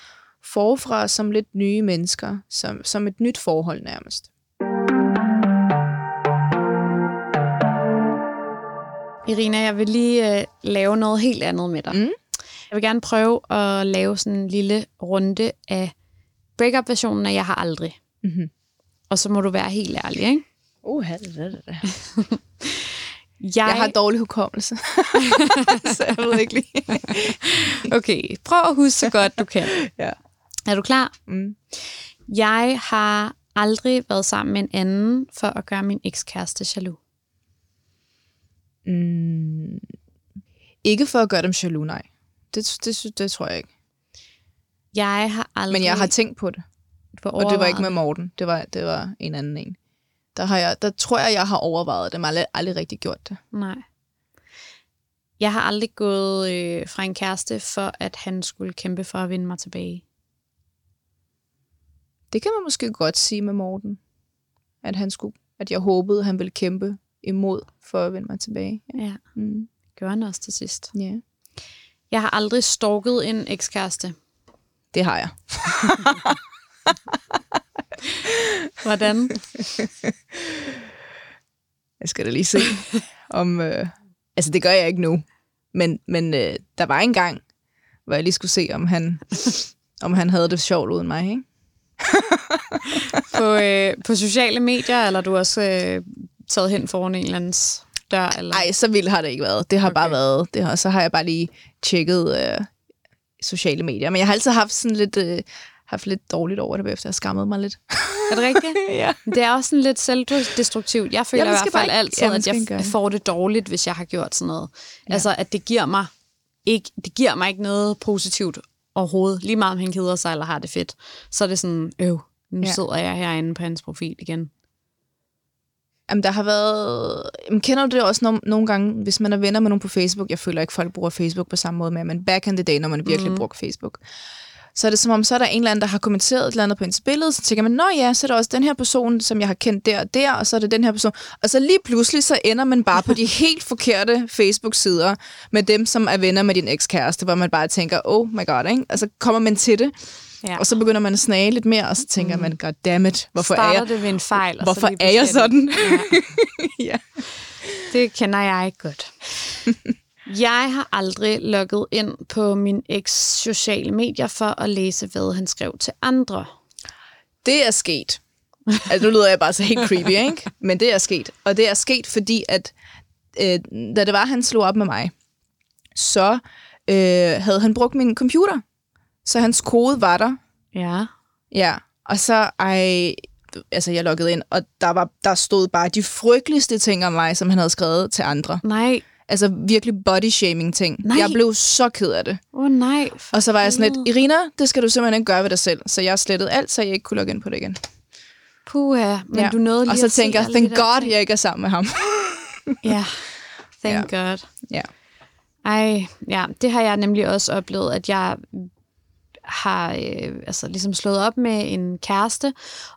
forfra som lidt nye mennesker, som, som et nyt forhold nærmest. Irina, jeg vil lige øh, lave noget helt andet med dig. Mm. Jeg vil gerne prøve at lave sådan en lille runde af breakup-versionen af Jeg har aldrig. Mm-hmm. Og så må du være helt ærlig, ikke? Uh, det, det, det. <laughs> Jeg, Jeg har dårlig hukommelse, <laughs> så jeg ved ikke lige. <laughs> Okay, prøv at huske så godt du kan. ja. Er du klar? Mm. Jeg har aldrig været sammen med en anden for at gøre min ekskæreste jaloux. Mm. Ikke for at gøre dem jaloux, nej. Det, det, det, det tror jeg ikke. Jeg har aldrig... Men jeg har tænkt på det. For Og det var ikke med Morten. Det var, det var en anden en. Der, har jeg, der tror jeg, jeg har overvejet det, men aldrig, aldrig rigtig gjort det. Nej. Jeg har aldrig gået øh, fra en kæreste, for at han skulle kæmpe for at vinde mig tilbage. Det kan man måske godt sige med Morten. At, han skulle, at jeg håbede, han ville kæmpe imod for at vende mig tilbage. Ja. Ja, Mm. gjorde han også til sidst. ja. Jeg har aldrig stalket en ekskæreste. Det har jeg. <laughs> <laughs> Hvordan? Jeg skal da lige se, om... Øh, altså, det gør jeg ikke nu. Men, men øh, der var en gang, hvor jeg lige skulle se, om han, om han havde det sjovt uden mig, ikke? <laughs> på, øh, på sociale medier, eller du også øh, taget hen foran en eller andens dør? Eller? Nej, så vildt har det ikke været. Det har okay. bare været... Det har, så har jeg bare lige tjekket øh, sociale medier. Men jeg har altid haft sådan lidt... Øh, haft lidt dårligt over det, bagefter jeg skammede mig lidt. Er det rigtigt? <laughs> ja. Det er også sådan lidt selvdestruktivt. Jeg føler man i hvert fald ikke- altid, man at jeg får det dårligt, hvis jeg har gjort sådan noget. Ja. Altså, at det giver mig ikke, det giver mig ikke noget positivt overhovedet. Lige meget om han keder sig eller har det fedt. Så er det sådan, øv, nu Ja. sidder jeg herinde på hans profil igen. Jamen, der har været... Jamen, kender du det også nogle, nogle gange, hvis man er venner med nogen på Facebook? Jeg føler ikke, folk bruger Facebook på samme måde med, men back in the day, når man virkelig mm. brugte Facebook. Så er det som om, så er der en eller anden, der har kommenteret et eller andet på ens billede, så tænker man, nå ja, så er der også den her person, som jeg har kendt der og der, og så er det den her person. Og så lige pludselig, så ender man bare på de <laughs> helt forkerte Facebook-sider med dem, som er venner med din ekskæreste, hvor man bare tænker, oh my god, ikke? Og så kommer man til det, Ja. og så begynder man at snage lidt mere, og så tænker mm. man, god damn it, hvorfor er Starter jeg, det ved en fejl. Og hvorfor så er jeg sådan? Ja, <laughs> ja. det kender jeg ikke godt. <laughs> Jeg har aldrig logget ind på min eks sociale medier for at læse, hvad han skrev til andre. Det er sket. Altså, nu lyder jeg bare så helt creepy, ikke? Men det er sket. Og det er sket, fordi at øh, da det var, han slog op med mig, så øh, havde han brugt min computer. Så hans kode var der. Ja. Ja, og så, ej, altså jeg loggede ind, og der, var, der stod bare de frygteligste ting om mig, som han havde skrevet til andre. Nej. Altså virkelig body-shaming ting. Nej. Jeg blev så ked af det. Åh oh, nej. Og så var jeg sådan lidt, Irina, det skal du simpelthen ikke gøre ved dig selv. Så jeg slettede alt, så jeg ikke kunne logge ind på det igen. Puha, men ja. du nåede lige Og så tænker jeg, thank God, ting. jeg ikke er sammen med ham. <laughs> Ja, thank ja. God. ja. Ej, ja, det har jeg nemlig også oplevet, at jeg har øh, altså ligesom slået op med en kæreste,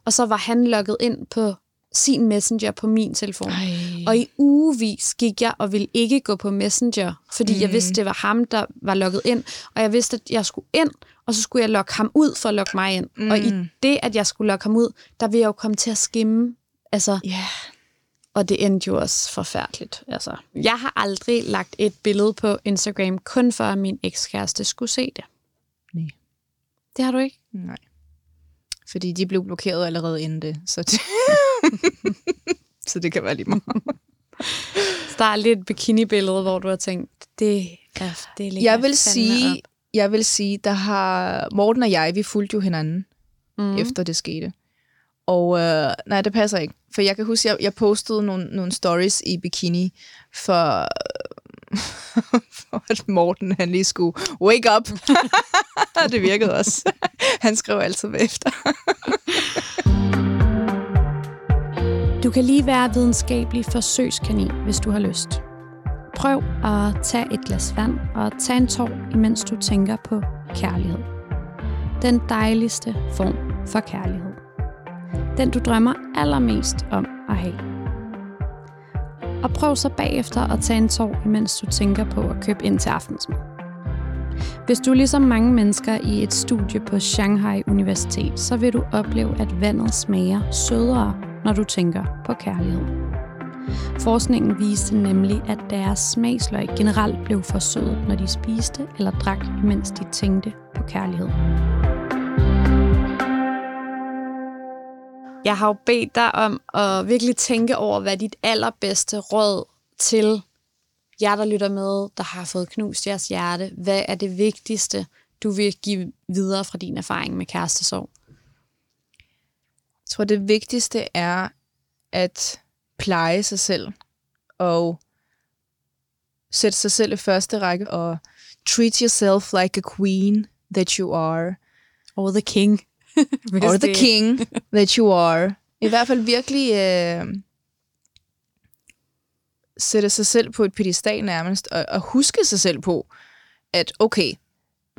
og så var han logget ind på sin messenger på min telefon. Ej. Og i ugevis gik jeg og ville ikke gå på Messenger, fordi mm. jeg vidste, det var ham, der var logget ind, og jeg vidste, at jeg skulle ind, og så skulle jeg logge ham ud for at logge mig ind. Mm. Og i Mm. det, at jeg skulle logge ham ud, der ville jeg jo komme til at skimme. Altså, Ja. og det endte jo også forfærdeligt. Altså, jeg har aldrig lagt et billede på Instagram, kun for at min ekskæreste skulle se det. Nej. Det har du ikke? Nej. Fordi de blev blokeret allerede inden det. Så det, <laughs> så det kan være lige meget. Så der er lidt bikini-billede, hvor du har tænkt, det, er, det Jeg vil sige, op. jeg vil sige, der har Morten og jeg, vi fulgte jo hinanden, Mm. efter det skete. Og øh, nej, det passer ikke. For jeg kan huske, jeg, jeg postede nogle, nogle stories i bikini, for, for at Morten han lige skulle wake up. <laughs> det virkede også. Han skrev altid bagefter. Du kan lige være videnskabelig forsøgskanin, hvis du har lyst. Prøv at tage et glas vand og tage en tår, imens du tænker på kærlighed. Den dejligste form for kærlighed. Den du drømmer allermest om at have. Og prøv så bagefter at tage en tår, imens du tænker på at købe ind til aftensmad. Hvis du er ligesom mange mennesker i et studie på Shanghai Universitet, så vil du opleve, at vandet smager sødere, når du tænker på kærlighed. Forskningen viste nemlig, at deres smagsløg generelt blev forsøget, når de spiste eller drak, mens de tænkte på kærlighed. Jeg har jo bedt dig om at virkelig tænke over, hvad dit allerbedste råd til jer, der lytter med, der har fået knust jeres hjerte. Hvad er det vigtigste, du vil give videre fra din erfaring med kærestesorg? Jeg tror, det vigtigste er at pleje sig selv og sætte sig selv i første række og treat yourself like a queen that you are. Or the king. <laughs> Or the king that you are. I hvert fald virkelig øh, sætte sig selv på et pedestal nærmest, og, og huske sig selv på, at okay,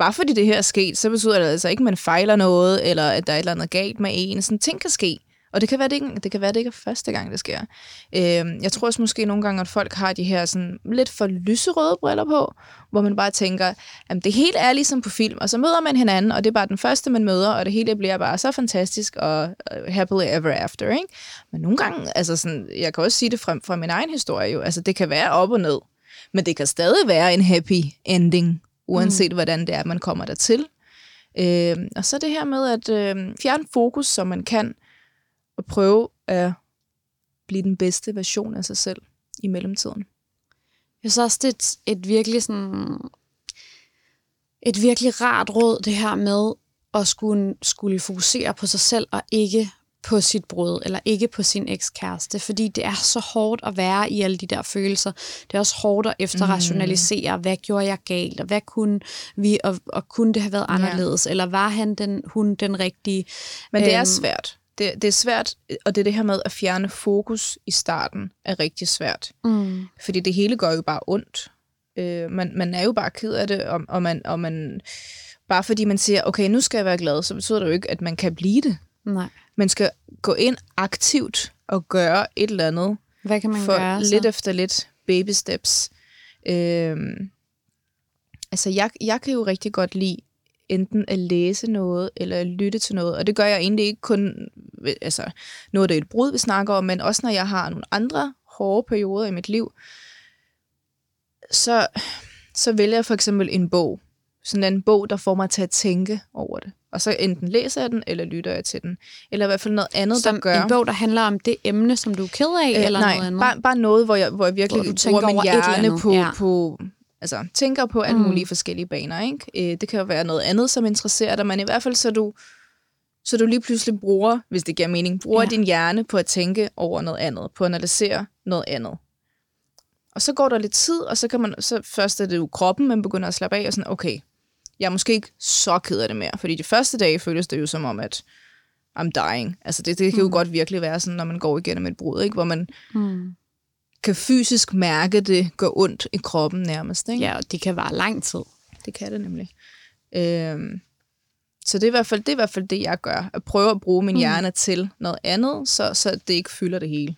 bare fordi det her er sket, så betyder det altså ikke, at man fejler noget, eller at der er et eller andet galt med en. Sådan ting kan ske. Og det kan være, det ikke, det kan være, det ikke er første gang, det sker. Øh, jeg tror også måske nogle gange, at folk har de her sådan lidt for lyserøde briller på, hvor man bare tænker, at det hele er ligesom på film, og så møder man hinanden, og det er bare den første, man møder, og det hele bliver bare så fantastisk og øh, happily ever after. Ikke? Men nogle gange, altså sådan, jeg kan også sige det fra, fra min egen historie jo, altså det kan være op og ned, men det kan stadig være en happy ending, uanset mm. hvordan det er, man kommer dertil. Øh, og så det her med at øh, fjerne fokus, så man kan, og prøve at blive den bedste version af sig selv i mellemtiden. Jeg synes også, det er et, et virkelig sådan et virkelig rart råd, det her med at skulle, skulle fokusere på sig selv og ikke på sit brud, eller ikke på sin ekskæreste, fordi det er så hårdt at være i alle de der følelser. Det er også hårdt at efterrationalisere, mm. hvad gjorde jeg galt, og hvad kunne vi, og, og kunne det have været anderledes, ja. eller var han den, hun den rigtige? Men det er Øhm, svært. Det, det er svært, og det er det her med at fjerne fokus i starten, er rigtig svært. Mm. Fordi det hele gør jo bare ondt. Øh, man, man er jo bare ked af det, og, og, man, og man, bare fordi man siger, okay, nu skal jeg være glad, så betyder det jo ikke, at man kan blive det. Nej. Man skal gå ind aktivt og gøre et eller andet, Hvad kan man for gøre lidt så? efter lidt baby steps. Øhm, altså, jeg, jeg kan jo rigtig godt lide enten at læse noget, eller at lytte til noget, og det gør jeg egentlig ikke kun, altså, noget det er et brud, vi snakker om, men også når jeg har nogle andre hårde perioder i mit liv, så, så vælger jeg for eksempel en bog. Sådan en bog, der får mig til at tænke over det. Og så enten læser jeg den, eller lytter jeg til den. Eller i hvert fald noget andet, Som der gør... en bog, der handler om det emne, som du er ked af, Øh, eller nej, noget andet? Bare, bare noget, hvor jeg, hvor jeg virkelig Hvor bruger min hjerne på, ja. på, altså tænker på alle Mm. mulige forskellige baner. Ikke? Øh, det kan jo være noget andet, som interesserer dig, men i hvert fald så du, så du lige pludselig bruger, hvis det giver mening, bruger ja. din hjerne på at tænke over noget andet, på at analysere noget andet. Og så går der lidt tid, og så kan man, så først er det jo kroppen, man begynder at slappe af, og sådan, okay, jeg er måske ikke så ked af det mere, fordi de første dage føles det jo som om, at I'm dying. Altså det, det kan jo Mm. godt virkelig være sådan, når man går igennem et brud, ikke? hvor man Mm. kan fysisk mærke det gå ondt i kroppen nærmest. Ikke? Ja, og det kan vare lang tid. Det kan det nemlig. Øhm, så det er, i hvert fald, det er i hvert fald det, jeg gør. At prøve at bruge min Mm. hjerne til noget andet, så, så det ikke fylder det hele.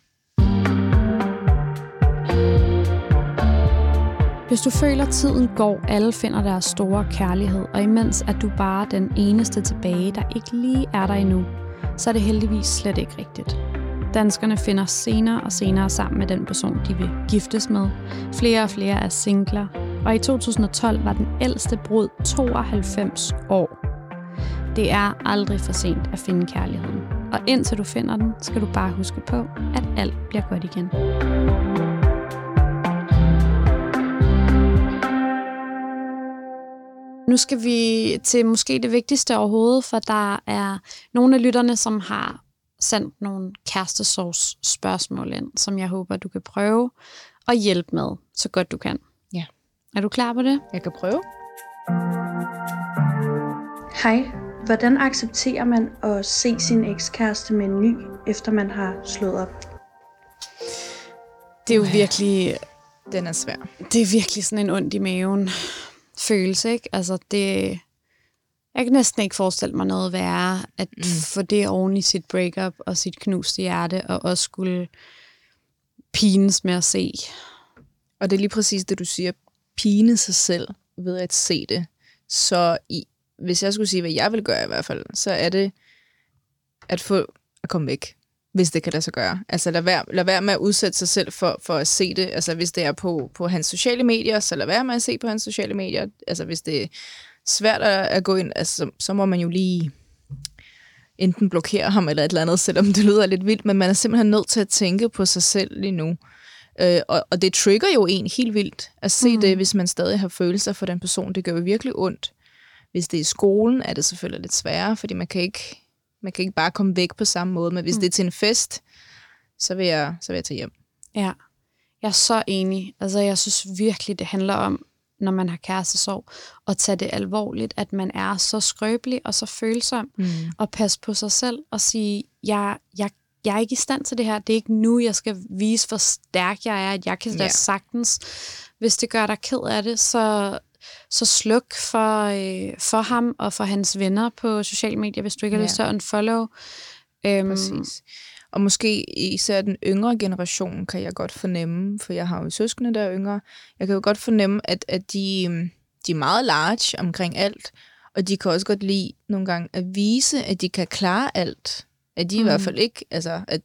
Hvis du føler, tiden går, alle finder deres store kærlighed, og imens er du bare den eneste tilbage, der ikke lige er der endnu, så er det heldigvis slet ikke rigtigt. Danskerne finder senere og senere sammen med den person, de vil giftes med. Flere og flere er singler, og i 2012 var den ældste brud 92 år. Det er aldrig for sent at finde kærligheden. Og indtil du finder den, skal du bare huske på, at alt bliver godt igen. Nu skal vi til måske det vigtigste overhovedet, for der er nogle af lytterne, som har sendt nogle kærestesorgs spørgsmål ind, som jeg håber, du kan prøve at hjælpe med, så godt du kan. Ja. Er du klar på det? Jeg kan prøve. Hej. Hvordan accepterer man at se sin ekskæreste med en ny, efter man har slået op? Det er jo virkelig, Den er svær. det er virkelig sådan en ondt i maven følelse, ikke? Altså det, jeg kan næsten ikke forestille mig noget værre, at mm. få det oven i sit breakup og sit knuste hjerte, og også skulle pines med at se. Og det er lige præcis det, du siger. Pine sig selv ved at se det. Så i, hvis jeg skulle sige, hvad jeg vil gøre i hvert fald, så er det at få at komme væk, hvis det kan lade sig gøre. Altså lad være, lad være med at udsætte sig selv for, for at se det. Altså hvis det er på, på hans sociale medier, så lad være med at se på hans sociale medier. Altså hvis det er svært at, at gå ind, altså, så, så må man jo lige enten blokere ham eller et eller andet, selvom det lyder lidt vildt, men man er simpelthen nødt til at tænke på sig selv lige nu. Øh, og, og det trigger jo en helt vildt at se mm. det, hvis man stadig har følelser for den person. Det gør jo virkelig ondt. Hvis det er i skolen, er det selvfølgelig lidt sværere, fordi man kan ikke, man kan ikke bare komme væk på samme måde. Men hvis mm. det er til en fest, så vil jeg, så vil jeg tage hjem. Ja, jeg er så enig. Altså, jeg synes virkelig, det handler om, når man har kærestesorg, at tage det alvorligt, at man er så skrøbelig og så følsom, Mm. og passe på sig selv og sige, jeg, jeg, jeg er ikke i stand til det her. Det er ikke nu, jeg skal vise, hvor stærk jeg er, at jeg kan da Ja. sagtens. Hvis det gør dig ked af det, så, så sluk for, øh, for ham og for hans venner på sociale medier, hvis du ikke har Ja. lyst til at unfollow. Øhm, Præcis. Og måske især den yngre generation kan jeg godt fornemme, for jeg har jo søskende, der er yngre. Jeg kan jo godt fornemme, at, at de, øhm, de er meget large omkring alt, og de kan også godt lide nogle gange at vise, at de kan klare alt. At de mm. i hvert fald ikke, altså at,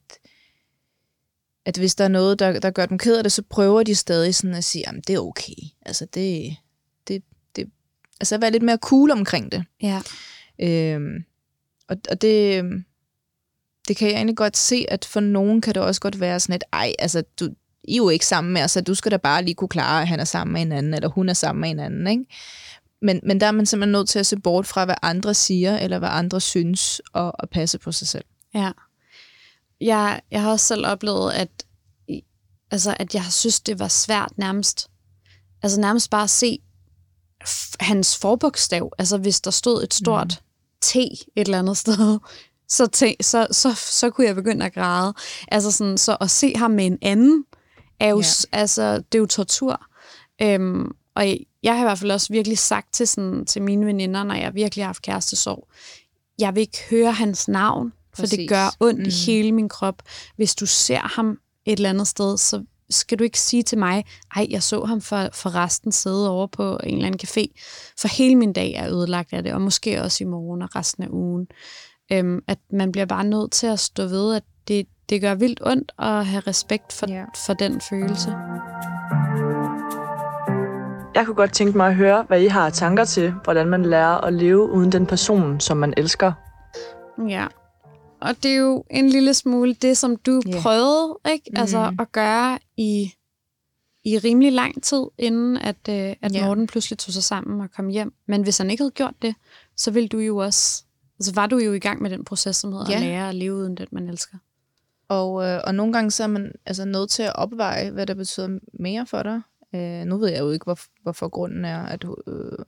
at hvis der er noget, der, der gør dem ked af det, så prøver de stadig sådan at sige, at det er okay. Altså det, altså at være lidt mere cool omkring det. Ja. Øhm, og, og det, øhm, det kan jeg egentlig godt se, at for nogen kan det også godt være sådan et, ej, altså du, I er jo ikke sammen med os, så du skal da bare lige kunne klare, at han er sammen med en anden, eller hun er sammen med en anden, ikke? Men, men der er man simpelthen nødt til at se bort fra, hvad andre siger, eller hvad andre synes, og, og passe på sig selv. Ja. Jeg, jeg har også selv oplevet, at, altså, at jeg synes, det var svært nærmest, altså nærmest bare at se hans forbogstav. Altså hvis der stod et stort mm. T et eller andet <laughs> sted, så, tæ, så, så, så kunne jeg begynde at græde. Altså sådan, så at se ham med en anden, er jo, Ja. altså, det er jo tortur. Øhm, og jeg har i hvert fald også virkelig sagt til, sådan, til mine veninder, når jeg virkelig har haft kærestesorg, jeg vil ikke høre hans navn, for Præcis. det gør ondt mm. i hele min krop. Hvis du ser ham et eller andet sted, så skal du ikke sige til mig, ej, jeg så ham for, for resten sidde over på en eller anden café. For hele min dag er ødelagt af det, og måske også i morgen og resten af ugen. Øhm, at man bliver bare nødt til at stå ved, at det, det gør vildt ondt at have respekt for, Ja. for den følelse. Jeg kunne godt tænke mig at høre, hvad I har tanker til, hvordan man lærer at leve uden den person, som man elsker. Ja. Og det er jo en lille smule det, som du yeah. prøvede ikke? Mhm. Altså at gøre i, i rimelig lang tid, inden at, øh, at yeah. Morten pludselig tog sig sammen og kom hjem. Men hvis han ikke havde gjort det, så ville du jo også... Altså var du jo i gang med den proces, som hedder Ja. at lære at leve uden den, man elsker. Og, øh, og nogle gange så er man altså nødt til at opveje, hvad der betyder mere for dig. Øh, nu ved jeg jo ikke, hvor, hvorfor grunden er, at, øh,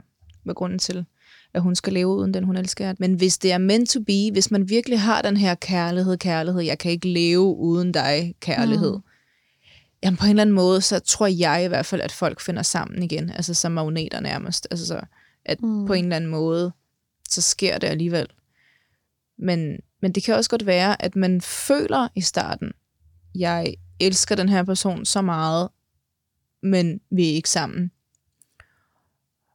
hvad grunden til, at hun skal leve uden den, hun elsker. Men hvis det er meant to be, hvis man virkelig har den her kærlighed, kærlighed, jeg kan ikke leve uden dig, kærlighed. Mm. Jamen på en eller anden måde, så tror jeg i hvert fald, at folk finder sammen igen. Altså som magneter nærmest. Altså så, at Mm. på en eller anden måde, så sker det alligevel. Men, men det kan også godt være, at man føler i starten, jeg elsker den her person så meget, men vi er ikke sammen.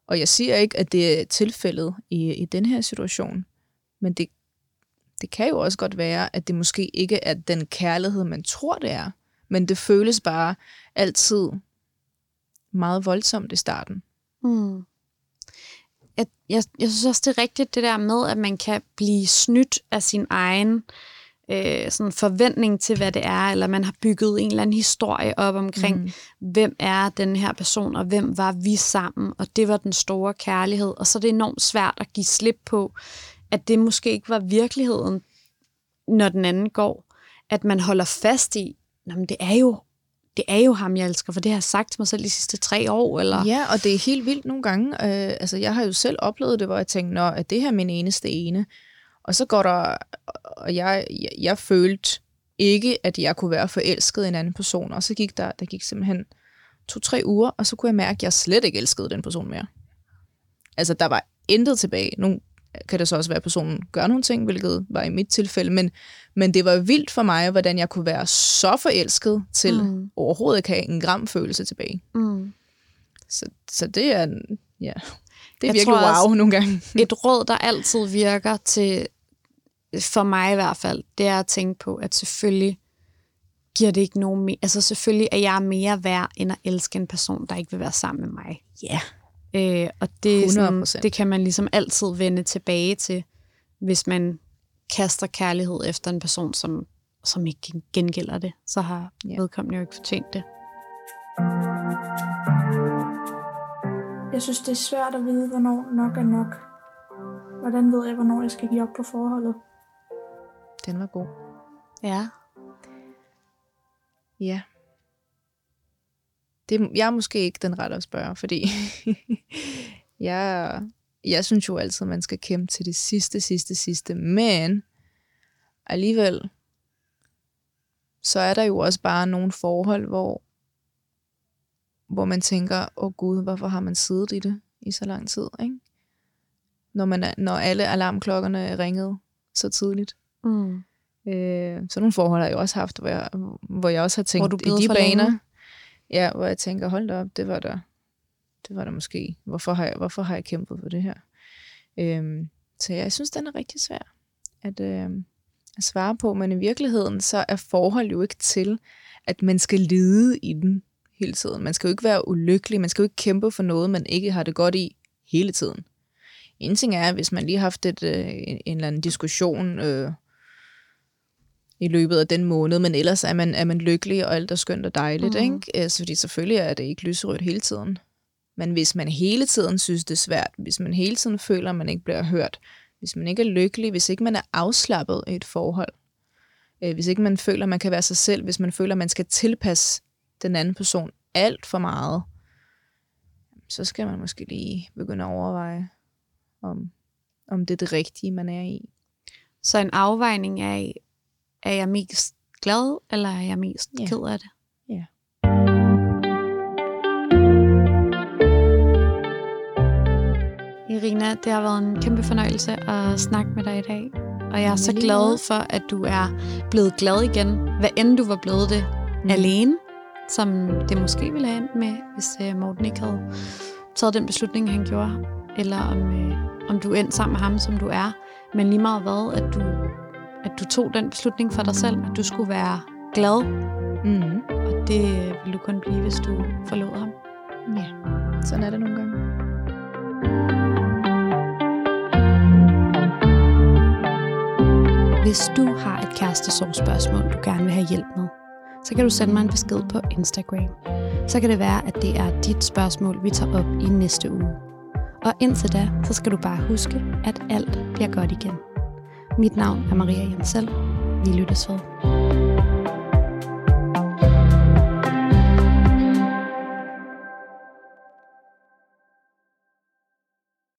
Og jeg siger ikke, at det er tilfældet i, i den her situation, men det, det kan jo også godt være, at det måske ikke er den kærlighed, man tror, det er, men det føles bare altid meget voldsomt i starten. Mm. Jeg, jeg, jeg synes også, det er rigtigt det der med, at man kan blive snydt af sin egen øh, sådan forventning til, hvad det er, eller man har bygget en eller anden historie op omkring, mm. hvem er den her person, og hvem var vi sammen, og det var den store kærlighed. Og så er det enormt svært at give slip på, at det måske ikke var virkeligheden, når den anden går. At man holder fast i, men det er jo det er jo ham, jeg elsker, for det har jeg sagt til mig selv de sidste tre år. Eller? Ja, og det er helt vildt nogle gange. Øh, altså, jeg har jo selv oplevet det, hvor jeg tænkte, at det her er min eneste ene. Og så går der, og jeg, jeg, jeg følte ikke, at jeg kunne være forelsket i en anden person. Og så gik der, der gik simpelthen to-tre uger, og så kunne jeg mærke, at jeg slet ikke elskede den person mere. Altså, der var intet tilbage. Nu kan det så også være, at personen gør nogle ting, hvilket var i mit tilfælde, men, men det var vildt for mig, hvordan jeg kunne være så forelsket til mm. overhovedet ikke have en gram følelse tilbage. Mm. Så, så det er, ja, det er Jeg virkelig tror også- wow nogle gange. Et råd, der altid virker til, for mig i hvert fald, det er at tænke på, at selvfølgelig giver det ikke nogen mere. Altså selvfølgelig er jeg mere værd, end at elske en person, der ikke vil være sammen med mig. Ja. Øh, og det, er sådan, 100%. det kan man ligesom altid vende tilbage til, hvis man kaster kærlighed efter en person, som, som ikke gengælder det. Så har Ja. vedkommende jo ikke fortjent det. Jeg synes, det er svært at vide, hvornår nok er nok. Hvordan ved jeg, hvornår jeg skal give op på forholdet? Den var god. Ja. Ja. Det, jeg er måske ikke den rette at spørge, fordi <laughs> jeg, jeg synes jo altid, at man skal kæmpe til det sidste, sidste, sidste. Men alligevel, så er der jo også bare nogle forhold, hvor, hvor man tænker, åh oh gud, hvorfor har man siddet i det i så lang tid, ikke? Når, man er, når alle alarmklokkerne er ringet så tidligt. Mm. Øh, sådan nogle forhold har jeg også haft, hvor jeg, hvor jeg også har tænkt i de baner. længe? Ja, hvor jeg tænker, hold da op, det var der, det var der måske. Hvorfor har jeg, hvorfor har jeg kæmpet for det her? Øhm, så jeg synes, den er rigtig svær at, øh, at svare på, men i virkeligheden, så er forhold jo ikke til, at man skal lide i den hele tiden. Man skal jo ikke være ulykkelig, man skal jo ikke kæmpe for noget, man ikke har det godt i hele tiden. En ting er, hvis man lige har haft et, øh, en, en eller anden diskussion øh, i løbet af den måned, men ellers er man, er man lykkelig, og alt er skønt og dejligt, mm. ikke? Altså, fordi selvfølgelig er det ikke lyserødt hele tiden. Men hvis man hele tiden synes, det er svært, hvis man hele tiden føler, at man ikke bliver hørt, hvis man ikke er lykkelig, hvis ikke man er afslappet i et forhold, øh, hvis ikke man føler, at man kan være sig selv, hvis man føler, at man skal tilpasse den anden person alt for meget, så skal man måske lige begynde at overveje, om, om det er det rigtige, man er i. Så en afvejning af, er jeg mest glad, eller er jeg mest Ja. ked af det? Ja. Irina, det har været en kæmpe fornøjelse at snakke med dig i dag. Og jeg er så glad for, at du er blevet glad igen. Hvad end du var blevet det mm. alene, som det måske ville have med, hvis øh, Morten ikke havde taget den beslutning, han gjorde. Eller om, øh, om du endte sammen med ham, som du er. Men lige meget hvad, at du, at du tog den beslutning for dig selv, at du skulle være glad. Mm. Og det vil du kun blive, hvis du forlod ham. Ja, Sådan er det nogle gange. Hvis du har et kærestesorgspørgsmål, du gerne vil have hjælp med, så kan du sende mig en besked på Instagram. Så kan det være, at det er dit spørgsmål, vi tager op i næste uge. Og indtil da, så skal du bare huske, at alt bliver godt igen. Mit navn er Maria Jensel. Vi lyttes ved.